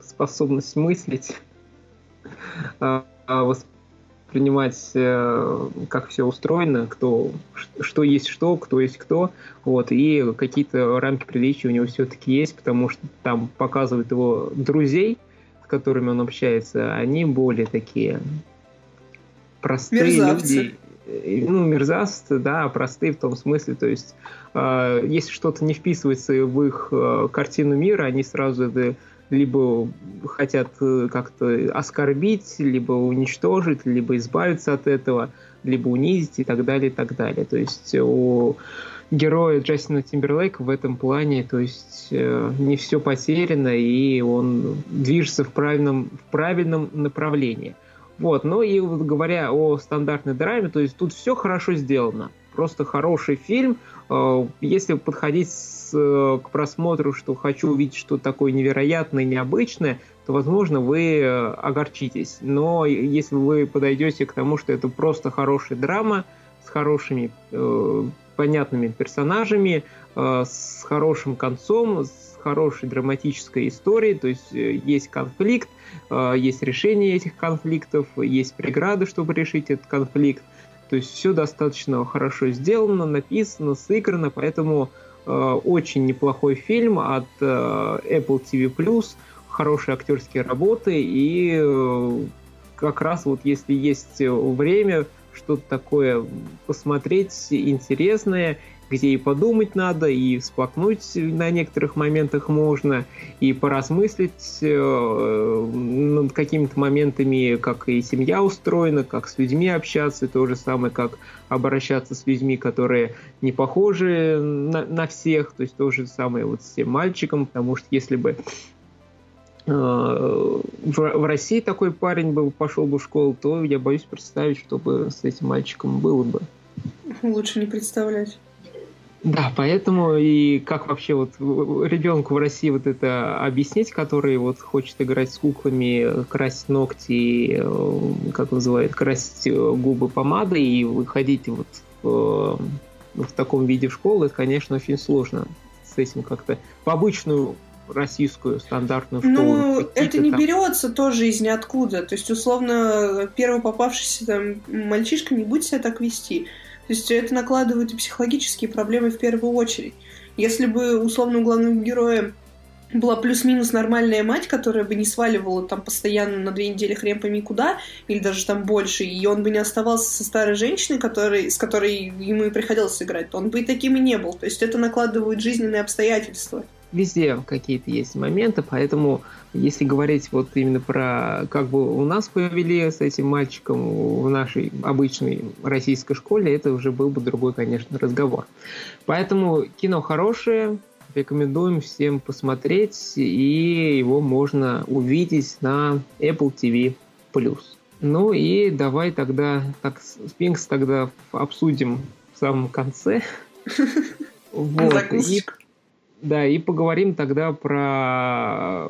способность мыслить, э, *laughs* воспринимать, э, как все устроено, кто, что есть что, кто есть кто, вот, и какие-то рамки приличия у него все-таки есть, потому что там показывают его друзей, с которыми он общается, они более такие простые Мерзавцы. люди ну, мерзавцы, да, простые в том смысле, то есть э, если что-то не вписывается в их э, картину мира, они сразу это либо хотят э, как-то оскорбить, либо уничтожить, либо избавиться от этого, либо унизить и так далее, и так далее. То есть у героя Джастина Тимберлейка в этом плане, то есть э, не все потеряно, и он движется в правильном, в правильном направлении. Вот, ну и говоря о стандартной драме, то есть тут все хорошо сделано. Просто хороший фильм. Э, если подходить с, э, к просмотру, что хочу увидеть что-то такое невероятное, необычное, то, возможно, вы э, огорчитесь. Но если вы подойдете к тому, что это просто хорошая драма с хорошими, понятными персонажами, с хорошим концом, с хорошей драматической историей, то есть есть конфликт, Э, есть решение этих конфликтов, есть преграды, чтобы решить этот конфликт. То есть все достаточно хорошо сделано, написано, сыграно, поэтому э, очень неплохой фильм от э, Apple TV+, хорошие актерские работы, и э, как раз вот если есть время что-то такое посмотреть интересное, где и подумать надо, и всплакнуть на некоторых моментах можно, и поразмыслить э, над какими-то моментами, как и семья устроена, как с людьми общаться, то же самое, как обращаться с людьми, которые не похожи на, на всех, то есть то же самое вот с тем мальчиком, потому что если бы э, в, в России такой парень был, пошел бы в школу, то я боюсь представить, что бы с этим мальчиком было бы. Лучше не представлять. Да, поэтому и как вообще вот ребенку в России вот это объяснить, который вот хочет играть с куклами, красить ногти, э, как называют, красить э, губы помадой и выходить вот в, э, в таком виде в школу, это, конечно, очень сложно с этим как-то по обычную российскую стандартную школу. Ну, это не там... берется тоже из ниоткуда. То есть, условно, первый попавшийся там мальчишка не будет себя так вести. То есть это накладывает и психологические проблемы в первую очередь. Если бы, условно, у главного героя была плюс-минус нормальная мать, которая бы не сваливала там постоянно на две недели хрен пойми куда, или даже там больше, и он бы не оставался со старой женщиной, который, с которой ему и приходилось играть, то он бы и таким и не был. То есть это накладывает жизненные обстоятельства везде какие-то есть моменты, поэтому если говорить вот именно про как бы у нас повели с этим мальчиком в нашей обычной российской школе, это уже был бы другой, конечно, разговор. Поэтому кино хорошее, рекомендуем всем посмотреть, и его можно увидеть на Apple TV+. Ну и давай тогда, так, Спинкс тогда обсудим в самом конце. *laughs* Вот. И да, и поговорим тогда про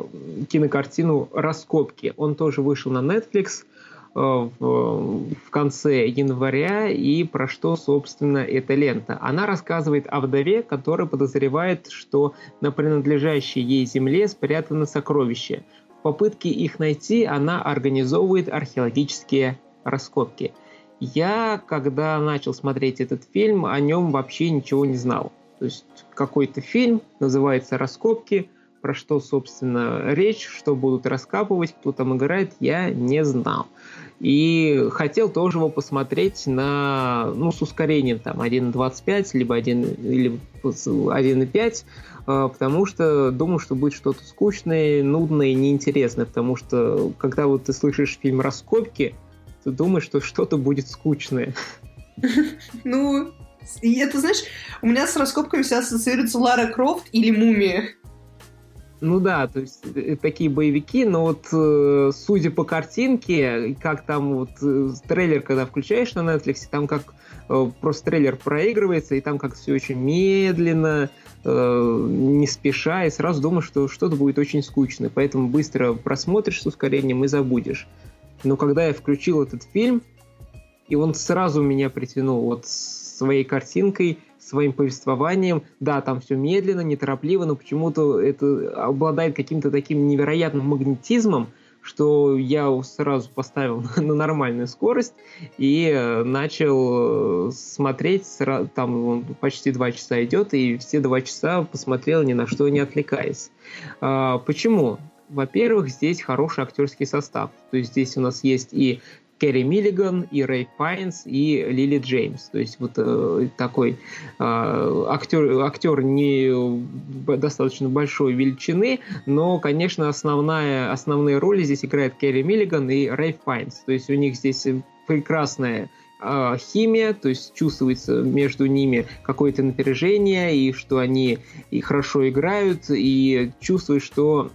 кинокартину «Раскопки». Он тоже вышел на Netflix э, в конце января, и про что, собственно, эта лента. Она рассказывает о вдове, которая подозревает, что на принадлежащей ей земле спрятаны сокровища. В попытке их найти она организовывает археологические раскопки. Я, когда начал смотреть этот фильм, о нем вообще ничего не знал. То есть какой-то фильм, называется «Раскопки», про что, собственно, речь, что будут раскапывать, кто там играет, я не знал. И хотел тоже его посмотреть на, ну, с ускорением там 1.25, либо 1, или 1.5, а, потому что думаю, что будет что-то скучное, нудное, неинтересное, потому что когда вот ты слышишь фильм «Раскопки», ты думаешь, что что-то будет скучное. *laughs* Ну, и это, знаешь, у меня с раскопками всегда ассоциируется Лара Крофт или Мумия. Ну да, то есть э, такие боевики, но вот э, судя по картинке, как там вот э, трейлер, когда включаешь на Netflix, там как э, просто трейлер проигрывается, и там как все очень медленно, э, не спеша, и сразу думаешь, что что-то будет очень скучно, поэтому быстро просмотришь с ускорением и забудешь. Но когда я включил этот фильм, и он сразу меня притянул вот своей картинкой, своим повествованием. Да, там все медленно, неторопливо, но почему-то это обладает каким-то таким невероятным магнетизмом, что я сразу поставил *laughs* на нормальную скорость и э, начал э, смотреть, там он почти два часа идет, и все два часа посмотрел ни на что не отвлекаясь. А, почему? Во-первых, здесь хороший актерский состав. То есть здесь у нас есть и Кэрри Миллиган, и Рэй Пайнс, и Лили Джеймс. То есть вот э, такой э, актер, актер не достаточно большой величины, но, конечно, основная, основные роли здесь играет Кэрри Миллиган и Рэй Пайнс. То есть у них здесь прекрасная э, химия, то есть чувствуется между ними какое-то напряжение, и что они и хорошо играют, и чувствуешь, что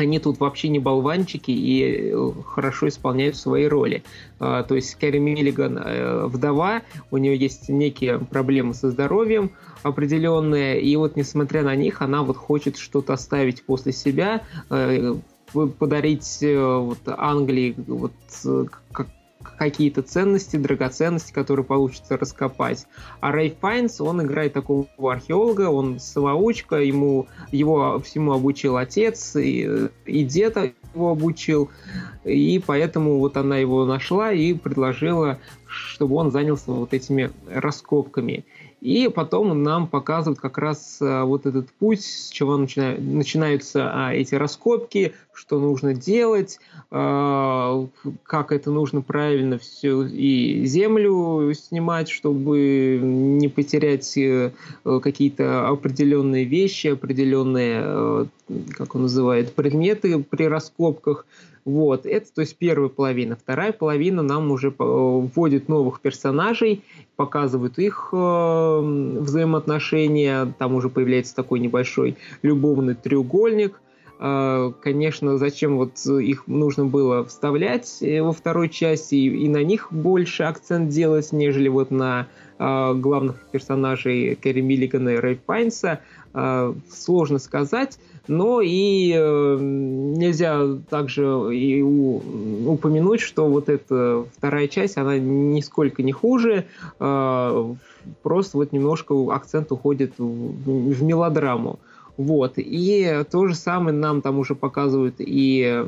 они тут вообще не болванчики и э, хорошо исполняют свои роли. А, то есть Кэрри Миллиган э, вдова, у нее есть некие проблемы со здоровьем определенные, и вот несмотря на них, она вот хочет что-то оставить после себя, э, подарить вот Англии вот как какие-то ценности, драгоценности, которые получится раскопать. А Рэй Файнс, он играет такого археолога, он самоучка, ему, его всему обучил отец, и, и дед его обучил, и поэтому вот она его нашла и предложила, чтобы он занялся вот этими раскопками. И потом нам показывают как раз э, вот этот путь, с чего начинаются а, эти раскопки, что нужно делать, а, как это нужно правильно все и землю снимать, чтобы не потерять э, какие-то определенные вещи, определенные, э, как он называет, предметы при раскопках. Вот, это то есть первая половина. Вторая половина нам уже вводит новых персонажей, показывают их э, взаимоотношения, там уже появляется такой небольшой любовный треугольник. Э, конечно, зачем вот их нужно было вставлять э, во второй части и, и на них больше акцент делать, нежели вот на э, главных персонажей Кэрри Миллигана и Рэй Пайнса, э, сложно сказать. Но и э, нельзя также и упомянуть, что вот эта вторая часть, она нисколько не хуже, э, просто вот немножко акцент уходит в мелодраму. Вот. И то же самое нам там уже показывают и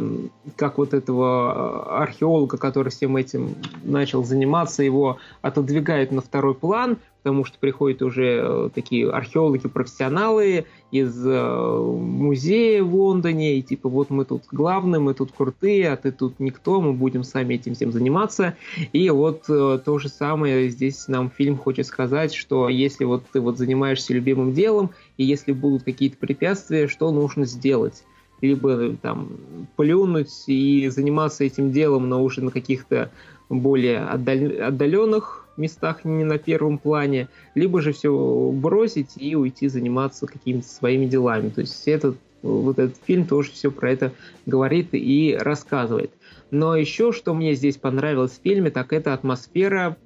как вот этого археолога, который всем этим начал заниматься, его отодвигают на второй план, потому что приходят уже э, такие археологи-профессионалы из э, музея в Лондоне, и типа вот мы тут главные, мы тут крутые, а ты тут никто, мы будем сами этим всем заниматься. И вот э, то же самое здесь нам фильм хочет сказать, что если вот ты вот занимаешься любимым делом, и если будут какие-то препятствия, что нужно сделать? либо там плюнуть и заниматься этим делом, но уже на каких-то более отдаленных местах не на первом плане, либо же все бросить и уйти заниматься какими-то своими делами. То есть этот, вот этот фильм тоже все про это говорит и рассказывает. Но еще, что мне здесь понравилось в фильме, так это атмосфера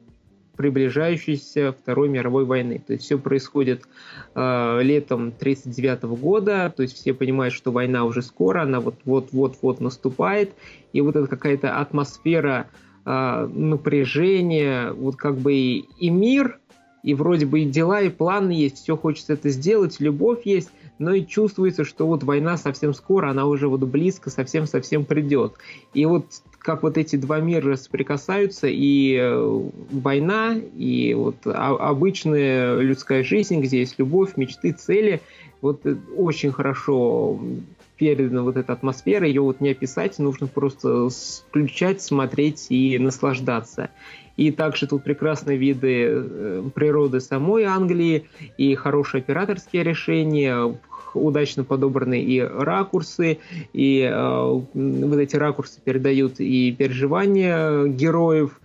приближающейся Второй мировой войны. То есть все происходит э, летом 1939 года, то есть все понимают, что война уже скоро, она вот-вот-вот-вот наступает, и вот эта какая-то атмосфера э, напряжение, вот как бы и, и мир, и вроде бы и дела, и планы есть, все хочется это сделать, любовь есть, но и чувствуется, что вот война совсем скоро, она уже вот близко совсем-совсем придет. И вот как вот эти два мира соприкасаются, и э, война, и вот обычная людская жизнь, где есть любовь, мечты, цели, вот э, очень хорошо передана вот эта атмосфера, ее вот не описать, нужно просто включать, смотреть и наслаждаться. И также тут прекрасные виды э, природы самой Англии и хорошие операторские решения, удачно подобраны и ракурсы, и э, вот эти ракурсы передают и переживания героев.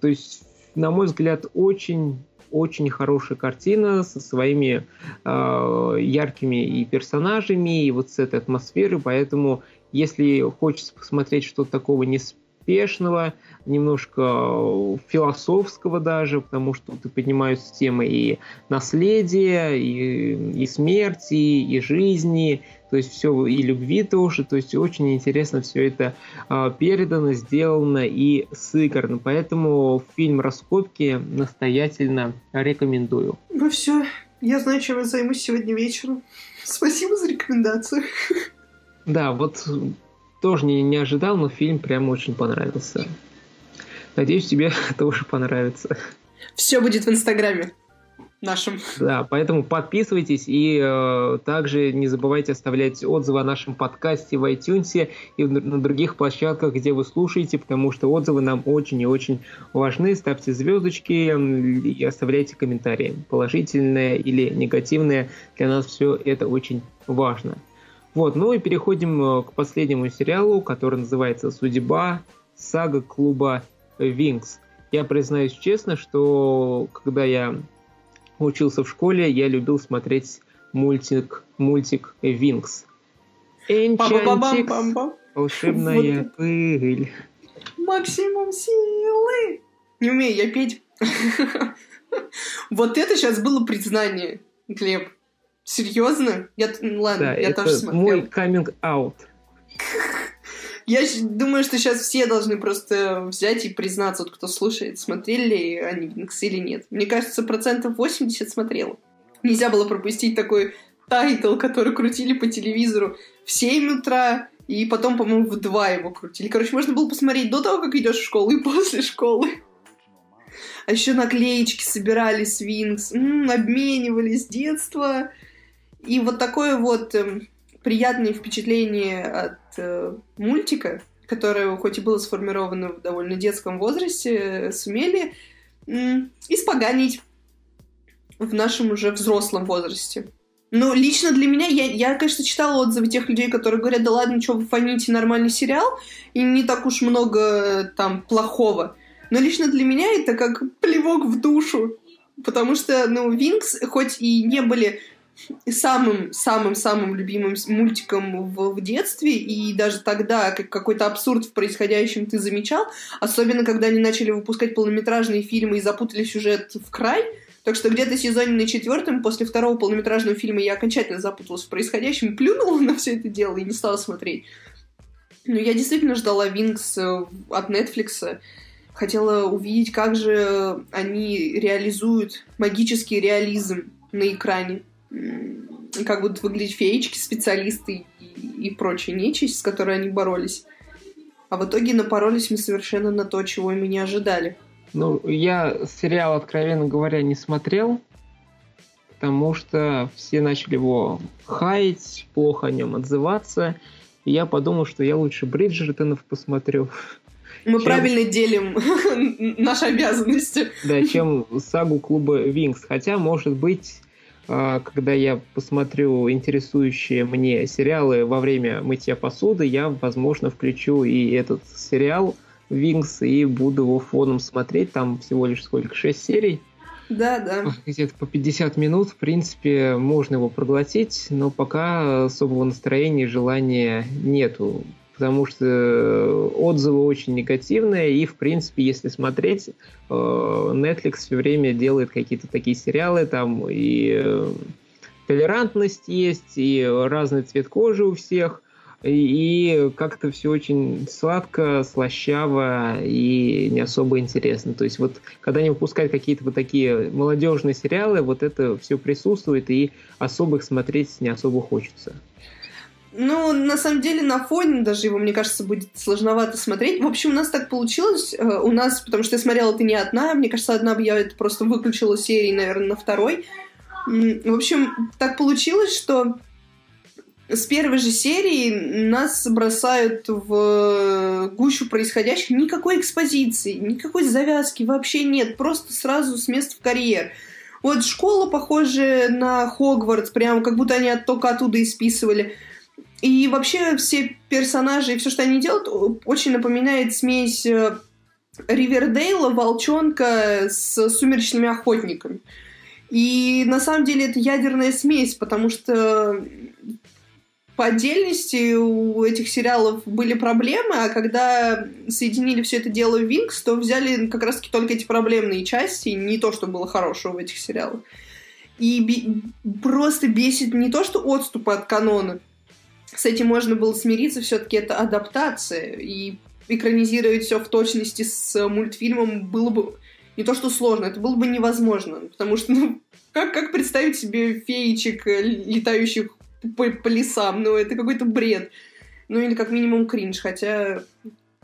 То есть, на мой взгляд, очень очень хорошая картина со своими э, яркими и персонажами, и вот с этой атмосферой, поэтому если хочется посмотреть что-то такого неспешного, немножко философского даже, потому что тут поднимаются темы и наследия, и, и смерти, и жизни, то есть все и любви тоже, то есть очень интересно все это э, передано, сделано и сыграно. Поэтому фильм «Раскопки» настоятельно рекомендую. Ну все, я знаю, чем я займусь сегодня вечером. Спасибо за рекомендацию. Да, вот тоже не, не ожидал, но фильм прям очень понравился. Надеюсь, тебе *laughs* тоже понравится. Все будет в Инстаграме нашем. Да, поэтому подписывайтесь и э, также не забывайте оставлять отзывы о нашем подкасте в iTunes и на других площадках, где вы слушаете, потому что отзывы нам очень и очень важны. Ставьте звездочки и оставляйте комментарии, положительные или негативные. Для нас все это очень важно. Вот, ну и переходим э, к последнему сериалу, который называется «Судьба. Сага клуба Винкс». Я признаюсь честно, что когда я учился в школе, я любил смотреть мультик, мультик Винкс. Энчантикс, волшебная вот. пыль. Максимум силы. Не умею я петь. Вот это сейчас было признание, Глеб. Серьезно? Я, ладно, да, я это тоже смотрел. мой coming out. Я думаю, что сейчас все должны просто взять и признаться, вот кто слушает, смотрели ли они Винкс или нет. Мне кажется, процентов 80 смотрел. Нельзя было пропустить такой title, который крутили по телевизору в 7 утра, и потом, по-моему, в 2 его крутили. Короче, можно было посмотреть до того, как идешь в школу, и *laughs* после школы. А еще наклеечки собирали с Винкс, обменивались с детства. И вот такое вот э, приятное впечатление от э, мультика, которое хоть и было сформировано в довольно детском возрасте, сумели э, испоганить в нашем уже взрослом возрасте. Ну, лично для меня, я, я, конечно, читала отзывы тех людей, которые говорят, да ладно, что вы фоните, нормальный сериал, и не так уж много э, там плохого. Но лично для меня это как плевок в душу. Потому что, ну, Винкс, хоть и не были самым-самым-самым любимым мультиком в, в детстве, и даже тогда как какой-то абсурд в происходящем ты замечал, особенно когда они начали выпускать полнометражные фильмы и запутали сюжет в край, так что где-то сезоне на четвертом, после второго полнометражного фильма, я окончательно запуталась в происходящем, плюнула на все это дело и не стала смотреть. Но я действительно ждала Винкс от Netflix, хотела увидеть, как же они реализуют магический реализм на экране как будут выглядеть феечки, специалисты и, и прочая нечисть, с которой они боролись. А в итоге напоролись мы совершенно на то, чего мы не ожидали. Ну, я сериал, откровенно говоря, не смотрел, потому что все начали его хаять, плохо о нем отзываться. И я подумал, что я лучше Бриджертонов посмотрю. Мы чем... правильно делим *laughs* наши обязанности. Да, чем сагу клуба Винкс. Хотя, может быть, когда я посмотрю интересующие мне сериалы во время мытья посуды, я, возможно, включу и этот сериал Винкс и буду его фоном смотреть. Там всего лишь сколько? Шесть серий? Да, да. Где-то по 50 минут, в принципе, можно его проглотить, но пока особого настроения и желания нету потому что э, отзывы очень негативные, и, в принципе, если смотреть, э, Netflix все время делает какие-то такие сериалы, там и э, толерантность есть, и разный цвет кожи у всех, и, как-то все очень сладко, слащаво и не особо интересно. То есть вот когда они выпускают какие-то вот такие молодежные сериалы, вот это все присутствует, и особо их смотреть не особо хочется. Ну, на самом деле, на фоне даже его, мне кажется, будет сложновато смотреть. В общем, у нас так получилось. Э, у нас, потому что я смотрела это не одна. Мне кажется, одна бы я это просто выключила серии, наверное, на второй. В общем, так получилось, что с первой же серии нас бросают в гущу происходящих. Никакой экспозиции, никакой завязки вообще нет. Просто сразу с места в карьер. Вот школа похожая на Хогвартс, прям как будто они только оттуда и списывали. И вообще все персонажи и все, что они делают, очень напоминает смесь э, Ривердейла, Волчонка с Сумеречными Охотниками. И на самом деле это ядерная смесь, потому что по отдельности у этих сериалов были проблемы, а когда соединили все это дело в Винкс, то взяли как раз-таки только эти проблемные части, не то, что было хорошего в этих сериалах. И просто бесит не то, что отступы от канона, с этим можно было смириться, все-таки это адаптация, и экранизировать все в точности с мультфильмом было бы не то что сложно, это было бы невозможно, потому что, ну, как, как представить себе феечек, э, летающих по, по лесам? Ну, это какой-то бред. Ну, или как минимум кринж, хотя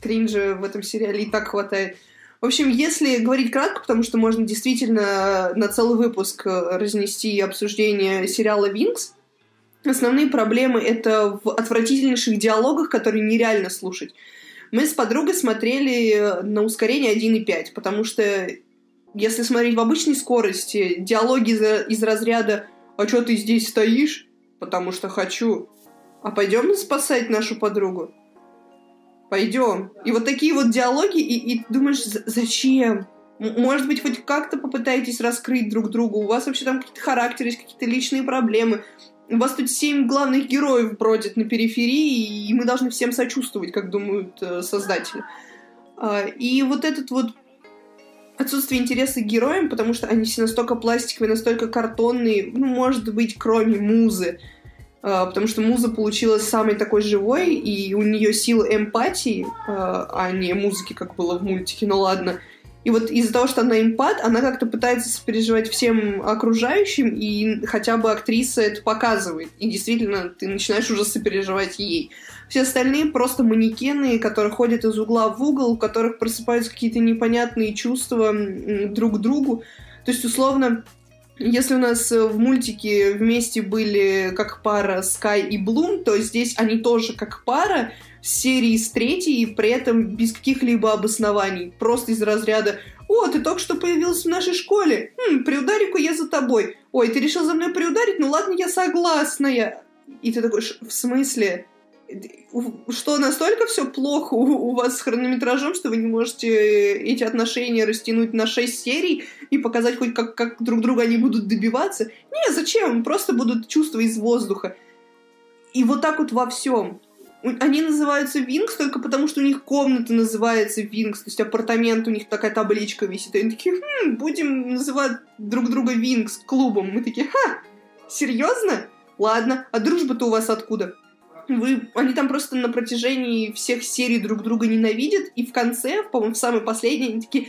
кринжа в этом сериале и так хватает. В общем, если говорить кратко, потому что можно действительно на целый выпуск э, разнести обсуждение сериала «Винкс», основные проблемы — это в отвратительнейших диалогах, которые нереально слушать. Мы с подругой смотрели э, на ускорение 1.5, потому что если смотреть в обычной скорости, диалоги из, из разряда «А что ты здесь стоишь?» «Потому что хочу». «А пойдем спасать нашу подругу?» «Пойдем». И вот такие вот диалоги, и, и думаешь, зачем? Может быть, хоть как-то попытаетесь раскрыть друг друга. У вас вообще там какие-то характеры, какие-то личные проблемы. У вас тут семь главных героев бродят на периферии, и мы должны всем сочувствовать, как думают э, создатели. А, и вот этот вот отсутствие интереса к героям, потому что они все настолько пластиковые, настолько картонные, ну, может быть, кроме музы. А, потому что муза получилась самой такой живой, и у нее сила эмпатии, а, а не музыки, как было в мультике, ну ладно. И вот из-за того, что она импат, она как-то пытается сопереживать всем окружающим, и хотя бы актриса это показывает. И действительно, ты начинаешь уже сопереживать ей. Все остальные просто манекены, которые ходят из угла в угол, у которых просыпаются какие-то непонятные чувства друг к другу. То есть, условно, если у нас в мультике вместе были как пара Скай и Блум, то здесь они тоже как пара, серии с третьей, и при этом без каких-либо обоснований. Просто из разряда «О, ты только что появился в нашей школе! Хм, приударю-ка я за тобой! Ой, ты решил за мной приударить? Ну ладно, я согласная!» И ты такой «В смысле?» что настолько все плохо у вас с хронометражом, что вы не можете эти отношения растянуть на 6 серий и показать хоть как, как друг друга они будут добиваться? Не, зачем? Просто будут чувства из воздуха. И вот так вот во всем. Они называются Винкс только потому, что у них комната называется Винкс, то есть апартамент, у них такая табличка висит. И они такие, хм, будем называть друг друга Винкс клубом. Мы такие, ха, серьезно? Ладно, а дружба-то у вас откуда? Вы, они там просто на протяжении всех серий друг друга ненавидят, и в конце, по-моему, в самой последней, они такие,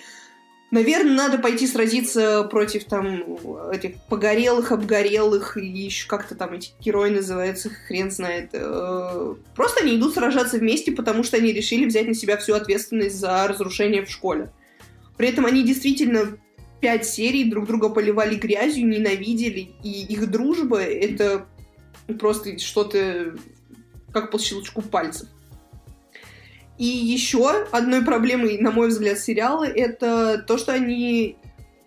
Наверное, надо пойти сразиться против там этих погорелых, обгорелых, и еще как-то там эти герои называются, хрен знает. Э, просто они идут сражаться вместе, потому что они решили взять на себя всю ответственность за разрушение в школе. При этом они действительно пять серий друг друга поливали грязью, ненавидели, и их дружба — это просто что-то как по щелчку пальцев. И еще одной проблемой, на мой взгляд, сериала это то, что они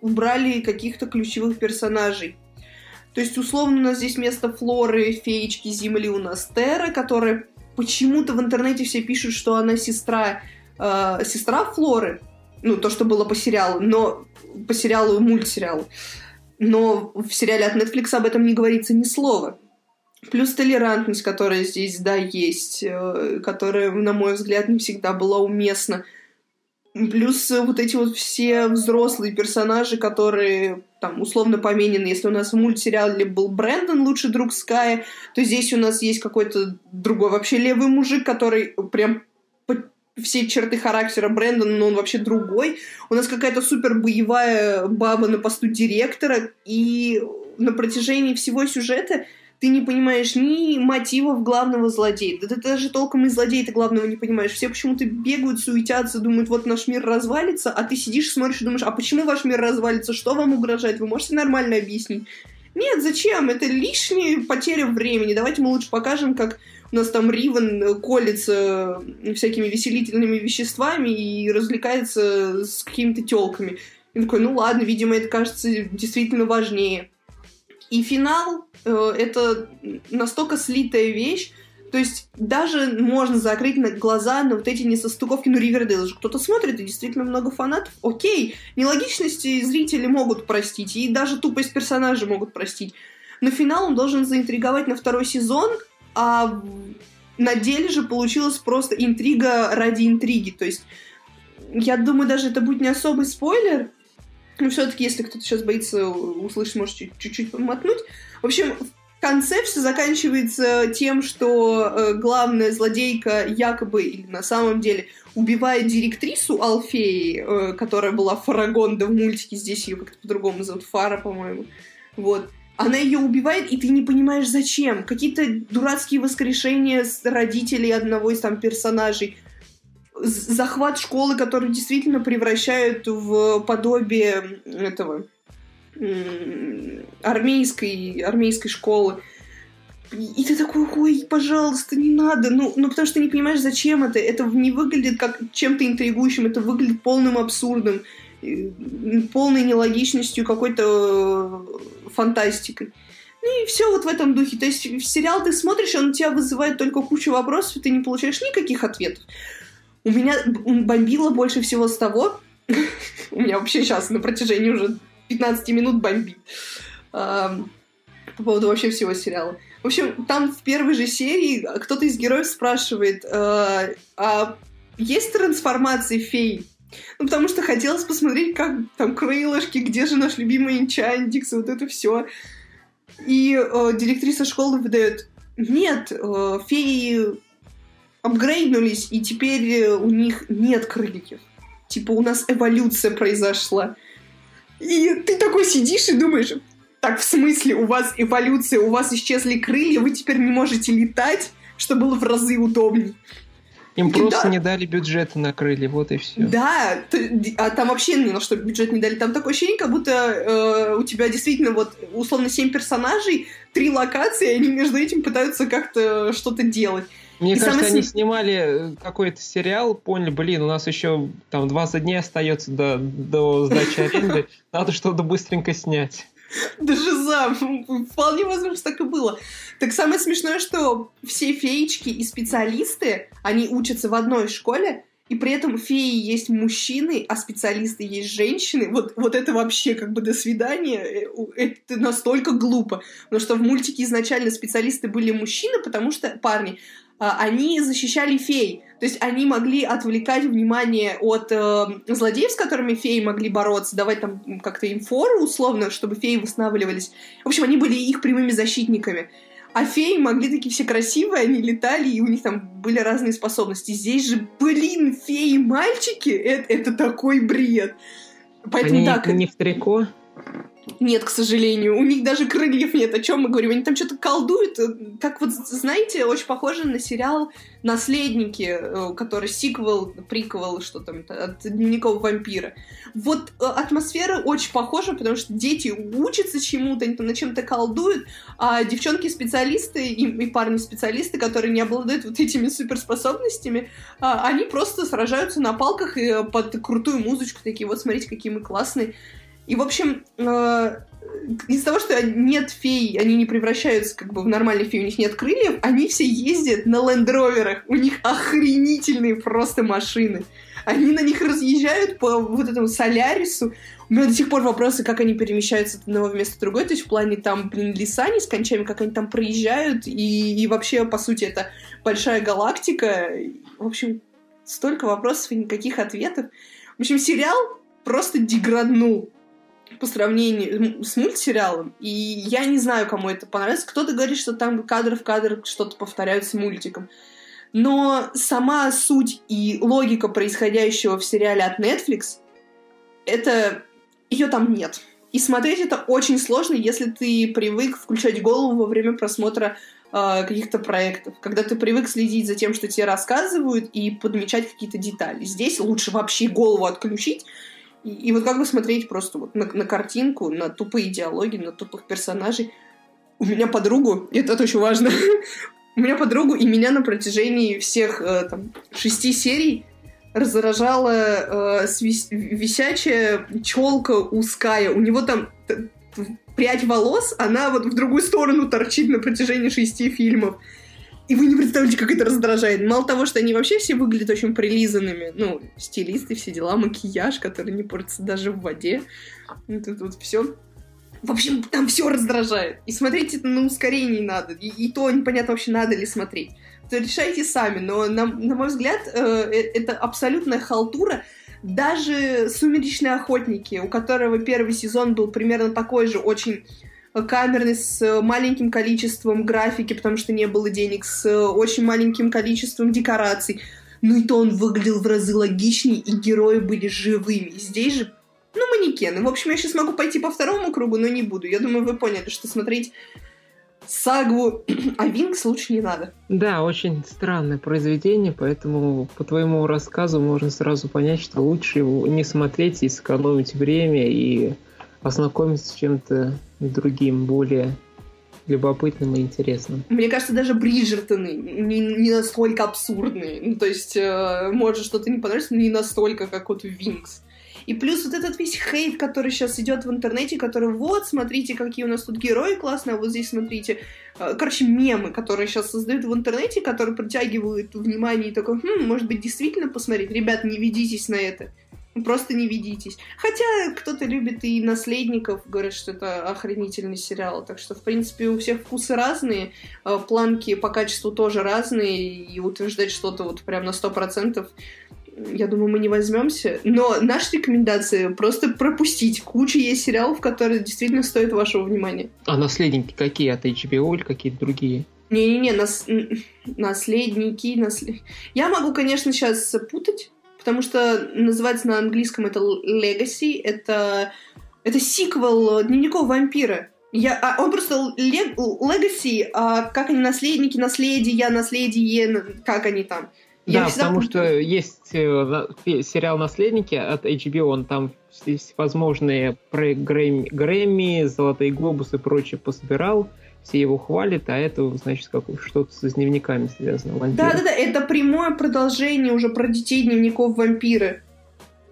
убрали каких-то ключевых персонажей. То есть, условно, у нас здесь вместо Флоры, феечки Земли у нас Тера, которая почему-то в интернете все пишут, что она сестра, э, сестра Флоры. Ну, то, что было по сериалу, но по сериалу, мультсериалу. Но в сериале от Netflix об этом не говорится ни слова. Плюс толерантность, которая здесь, да, есть, э, которая, на мой взгляд, не всегда была уместна. Плюс вот эти вот все взрослые персонажи, которые там условно поменены. Если у нас в мультсериале был Брэндон, лучший друг Ская, то здесь у нас есть какой-то другой вообще левый мужик, который прям все черты характера Брэндона, но он вообще другой. У нас какая-то супер боевая баба на посту директора, и на протяжении всего сюжета ты не понимаешь ни мотивов главного злодея. Да ты даже толком и злодея ты главного не понимаешь. Все почему-то бегают, суетятся, думают, вот наш мир развалится, а ты сидишь, смотришь и думаешь, а почему ваш мир развалится, что вам угрожает, вы можете нормально объяснить? Нет, зачем? Это лишняя потеря времени. Давайте мы лучше покажем, как у нас там Ривен колется всякими веселительными веществами и развлекается с какими-то телками. И такой, ну ладно, видимо, это кажется действительно важнее. И финал э, это настолько слитая вещь, то есть даже можно закрыть глаза на вот эти несостыковки, ну, Ривердейл же кто-то смотрит, и действительно много фанатов. Окей, нелогичности зрители могут простить, и даже тупость персонажа могут простить. Но финал он должен заинтриговать на второй сезон, а на деле же получилась просто интрига ради интриги. То есть, я думаю, даже это будет не особый спойлер, ну, все-таки, если кто-то сейчас боится услышать, может чуть-чуть помотнуть. В общем, конце все заканчивается тем, что э, главная злодейка якобы или на самом деле убивает директрису Алфеи, э, которая была Фарагонда в мультике, здесь ее как-то по-другому зовут, Фара, по-моему. Вот. Она ее убивает, и ты не понимаешь, зачем. Какие-то дурацкие воскрешения родителей одного из там персонажей. Захват школы, который действительно превращают в подобие этого армейской, армейской школы. И ты такой, ой, пожалуйста, не надо. Ну, ну, потому что ты не понимаешь, зачем это. Это не выглядит как чем-то интригующим, это выглядит полным абсурдом, полной нелогичностью, какой-то э, фантастикой. Ну и все вот в этом духе. То есть сериал ты смотришь, он у тебя вызывает только кучу вопросов, и ты не получаешь никаких ответов. У меня бомбило больше всего с того, *laughs* у меня вообще сейчас на протяжении уже 15 минут бомбит. по поводу вообще всего сериала. В общем, там в первой же серии кто-то из героев спрашивает, э, а есть трансформации фей? Ну, потому что хотелось посмотреть, как там крылышки, где же наш любимый Энчантикс, вот это все. И э, директриса школы выдает, нет, э, феи апгрейднулись, и теперь у них нет крыльев. Типа у нас эволюция произошла. И ты такой сидишь и думаешь, так, в смысле, у вас эволюция, у вас исчезли крылья, вы теперь не можете летать, что было в разы удобнее. Им и просто да. не дали бюджета на крылья, вот и все. Да, а там вообще ни на что бюджет не дали. Там такое ощущение, как будто э, у тебя действительно вот условно семь персонажей, три локации, и они между этим пытаются как-то что-то делать. Мне и кажется, они снимали э, какой-то сериал, поняли, блин, у нас еще там 20 дней остается до, до сдачи аренды, *laughs* надо что-то быстренько снять. Даже за, вполне возможно, так и было. Так самое смешное, что все феечки и специалисты, они учатся в одной школе, и при этом феи есть мужчины, а специалисты есть женщины. Вот, вот это вообще как бы до свидания. Э, это настолько глупо. Потому что в мультике изначально специалисты были мужчины, потому что парни, они защищали фей. То есть они могли отвлекать внимание от э, злодеев, с которыми феи могли бороться, давать там как-то им фору условно, чтобы феи восстанавливались. В общем, они были их прямыми защитниками. А феи могли такие все красивые, они летали, и у них там были разные способности. Здесь же, блин, феи-мальчики, это, это такой бред. Поэтому они так. Не в трико? Нет, к сожалению. У них даже крыльев нет. О чем мы говорим? Они там что-то колдуют. Как вот, знаете, очень похоже на сериал «Наследники», э, который сиквел, приквел, что там, от дневников вампира. Вот э, атмосфера очень похожа, потому что дети учатся чему-то, они там на чем-то колдуют, а девчонки-специалисты и, и парни-специалисты, которые не обладают вот этими суперспособностями, а, они просто сражаются на палках и э, под крутую музычку такие, вот смотрите, какие мы классные. И, в общем, э, из-за того, что нет фей, они не превращаются как бы в нормальных фей, у них нет крыльев, они все ездят на лендроверах. У них охренительные просто машины. Они на них разъезжают по вот этому Солярису. У меня до сих пор вопросы, как они перемещаются от одного места в другое. То есть в плане там, блин, леса нескончаемые, как они там проезжают. И, и вообще, по сути, это большая галактика. В общем, столько вопросов и никаких ответов. В общем, сериал просто деграднул по сравнению с мультсериалом, и я не знаю, кому это понравится. Кто-то говорит, что там кадр в кадр что-то повторяют с мультиком. Но сама суть и логика происходящего в сериале от Netflix, это... ее там нет. И смотреть это очень сложно, если ты привык включать голову во время просмотра э, каких-то проектов, когда ты привык следить за тем, что тебе рассказывают, и подмечать какие-то детали. Здесь лучше вообще голову отключить и, и вот как бы смотреть просто вот на, на картинку, на тупые диалоги, на тупых персонажей. У меня подругу, и это очень важно, *laughs* у меня подругу и меня на протяжении всех э, там, шести серий раздражала э, свис- висячая челка узкая. У него там прядь волос, она вот в другую сторону торчит на протяжении шести фильмов. И вы не представляете, как это раздражает. Мало того, что они вообще все выглядят очень прилизанными. Ну, стилисты, все дела, макияж, который не портится даже в воде. Вот это вот все. В общем, там все раздражает. И смотреть это на ускорении надо. И, и то непонятно вообще, надо ли смотреть. То решайте сами. Но, на, на мой взгляд, э, э это абсолютная халтура. Даже «Сумеречные охотники», у которого первый сезон был примерно такой же, очень камерный, с маленьким количеством графики, потому что не было денег, с очень маленьким количеством декораций. Ну и то он выглядел в разы логичнее, и герои были живыми. Здесь же, ну, манекены. В общем, я сейчас могу пойти по второму кругу, но не буду. Я думаю, вы поняли, что смотреть сагу *clears throat* а Винкс лучше не надо. Да, очень странное произведение, поэтому по твоему рассказу можно сразу понять, что лучше его не смотреть и сэкономить время и ознакомиться с чем-то другим, более любопытным и интересным. Мне кажется, даже Бриджертоны не, не настолько абсурдные. Ну, то есть, э, может что-то не понравится, но не настолько, как вот Винкс. И плюс вот этот весь хейт, который сейчас идет в интернете, который вот, смотрите, какие у нас тут герои классные, а вот здесь смотрите. Э, короче, мемы, которые сейчас создают в интернете, которые притягивают внимание и такой, хм, может быть, действительно посмотреть. Ребят, не ведитесь на это. Просто не ведитесь. Хотя кто-то любит и наследников, говорят, что это охренительный сериал. Так что, в принципе, у всех вкусы разные, э, планки по качеству тоже разные, и утверждать что-то вот прям на сто процентов я думаю, мы не возьмемся. Но наша рекомендация просто пропустить. Куча есть сериалов, которые действительно стоят вашего внимания. А наследники какие? От HBO или какие-то другие? Не-не-не, нас... наследники, наслед... Я могу, конечно, сейчас путать, потому что называется на английском это Legacy, это, это сиквел Дневников вампира. Я, а, он просто Legacy, а как они наследники, наследие, наследие, как они там. Я да, всегда... потому что есть э, сериал «Наследники» от HBO, он там есть возможные про Грэмми, Грэмми, Золотые глобусы и прочее пособирал, все его хвалят, а это, значит, как что-то с дневниками связано. Да-да-да, это прямое продолжение уже про детей дневников вампира.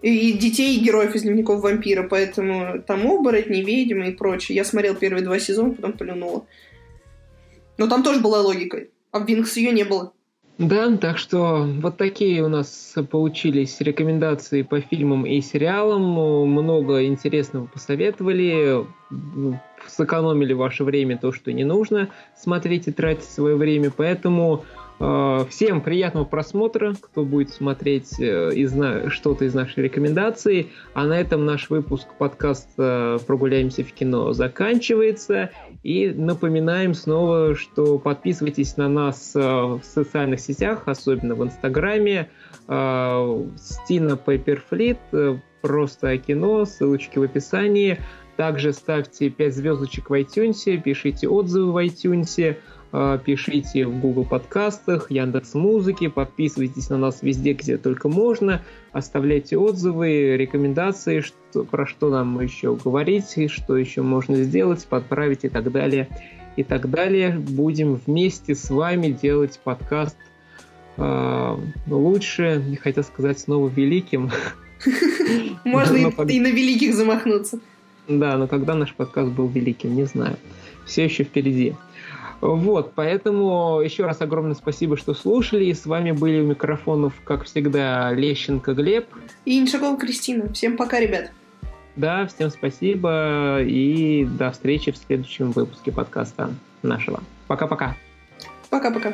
И детей и героев из дневников вампира, поэтому там оборотни, ведьмы и прочее. Я смотрел первые два сезона, потом плюнула. Но там тоже была логика, а в Винкс ее не было. Да, так что вот такие у нас получились рекомендации по фильмам и сериалам. Много интересного посоветовали. Сэкономили ваше время то, что не нужно смотреть и тратить свое время. Поэтому э, всем приятного просмотра, кто будет смотреть э, из что-то из нашей рекомендации. А на этом наш выпуск подкаста «Прогуляемся в кино» заканчивается. И напоминаем снова, что подписывайтесь на нас э, в социальных сетях, особенно в Инстаграме. Стина Пейперфлит, э, просто кино, ссылочки в описании. Также ставьте 5 звездочек в iTunes, пишите отзывы в iTunes, э, пишите в Google подкастах, Яндекс Музыки, подписывайтесь на нас везде, где только можно, оставляйте отзывы, рекомендации, что, про что нам еще говорить, что еще можно сделать, подправить и так далее. И так далее. Будем вместе с вами делать подкаст э, лучше, не хотел сказать снова великим. *laughs* Можно *laughs* и на великих замахнуться. Да, но когда наш подкаст был великим, не знаю. Все еще впереди. Вот, поэтому еще раз огромное спасибо, что слушали. С вами были у микрофонов, как всегда, Лещенко Глеб. И Иншакова Кристина. Всем пока, ребят. Да, всем спасибо и до встречи в следующем выпуске подкаста нашего. Пока-пока. Пока-пока.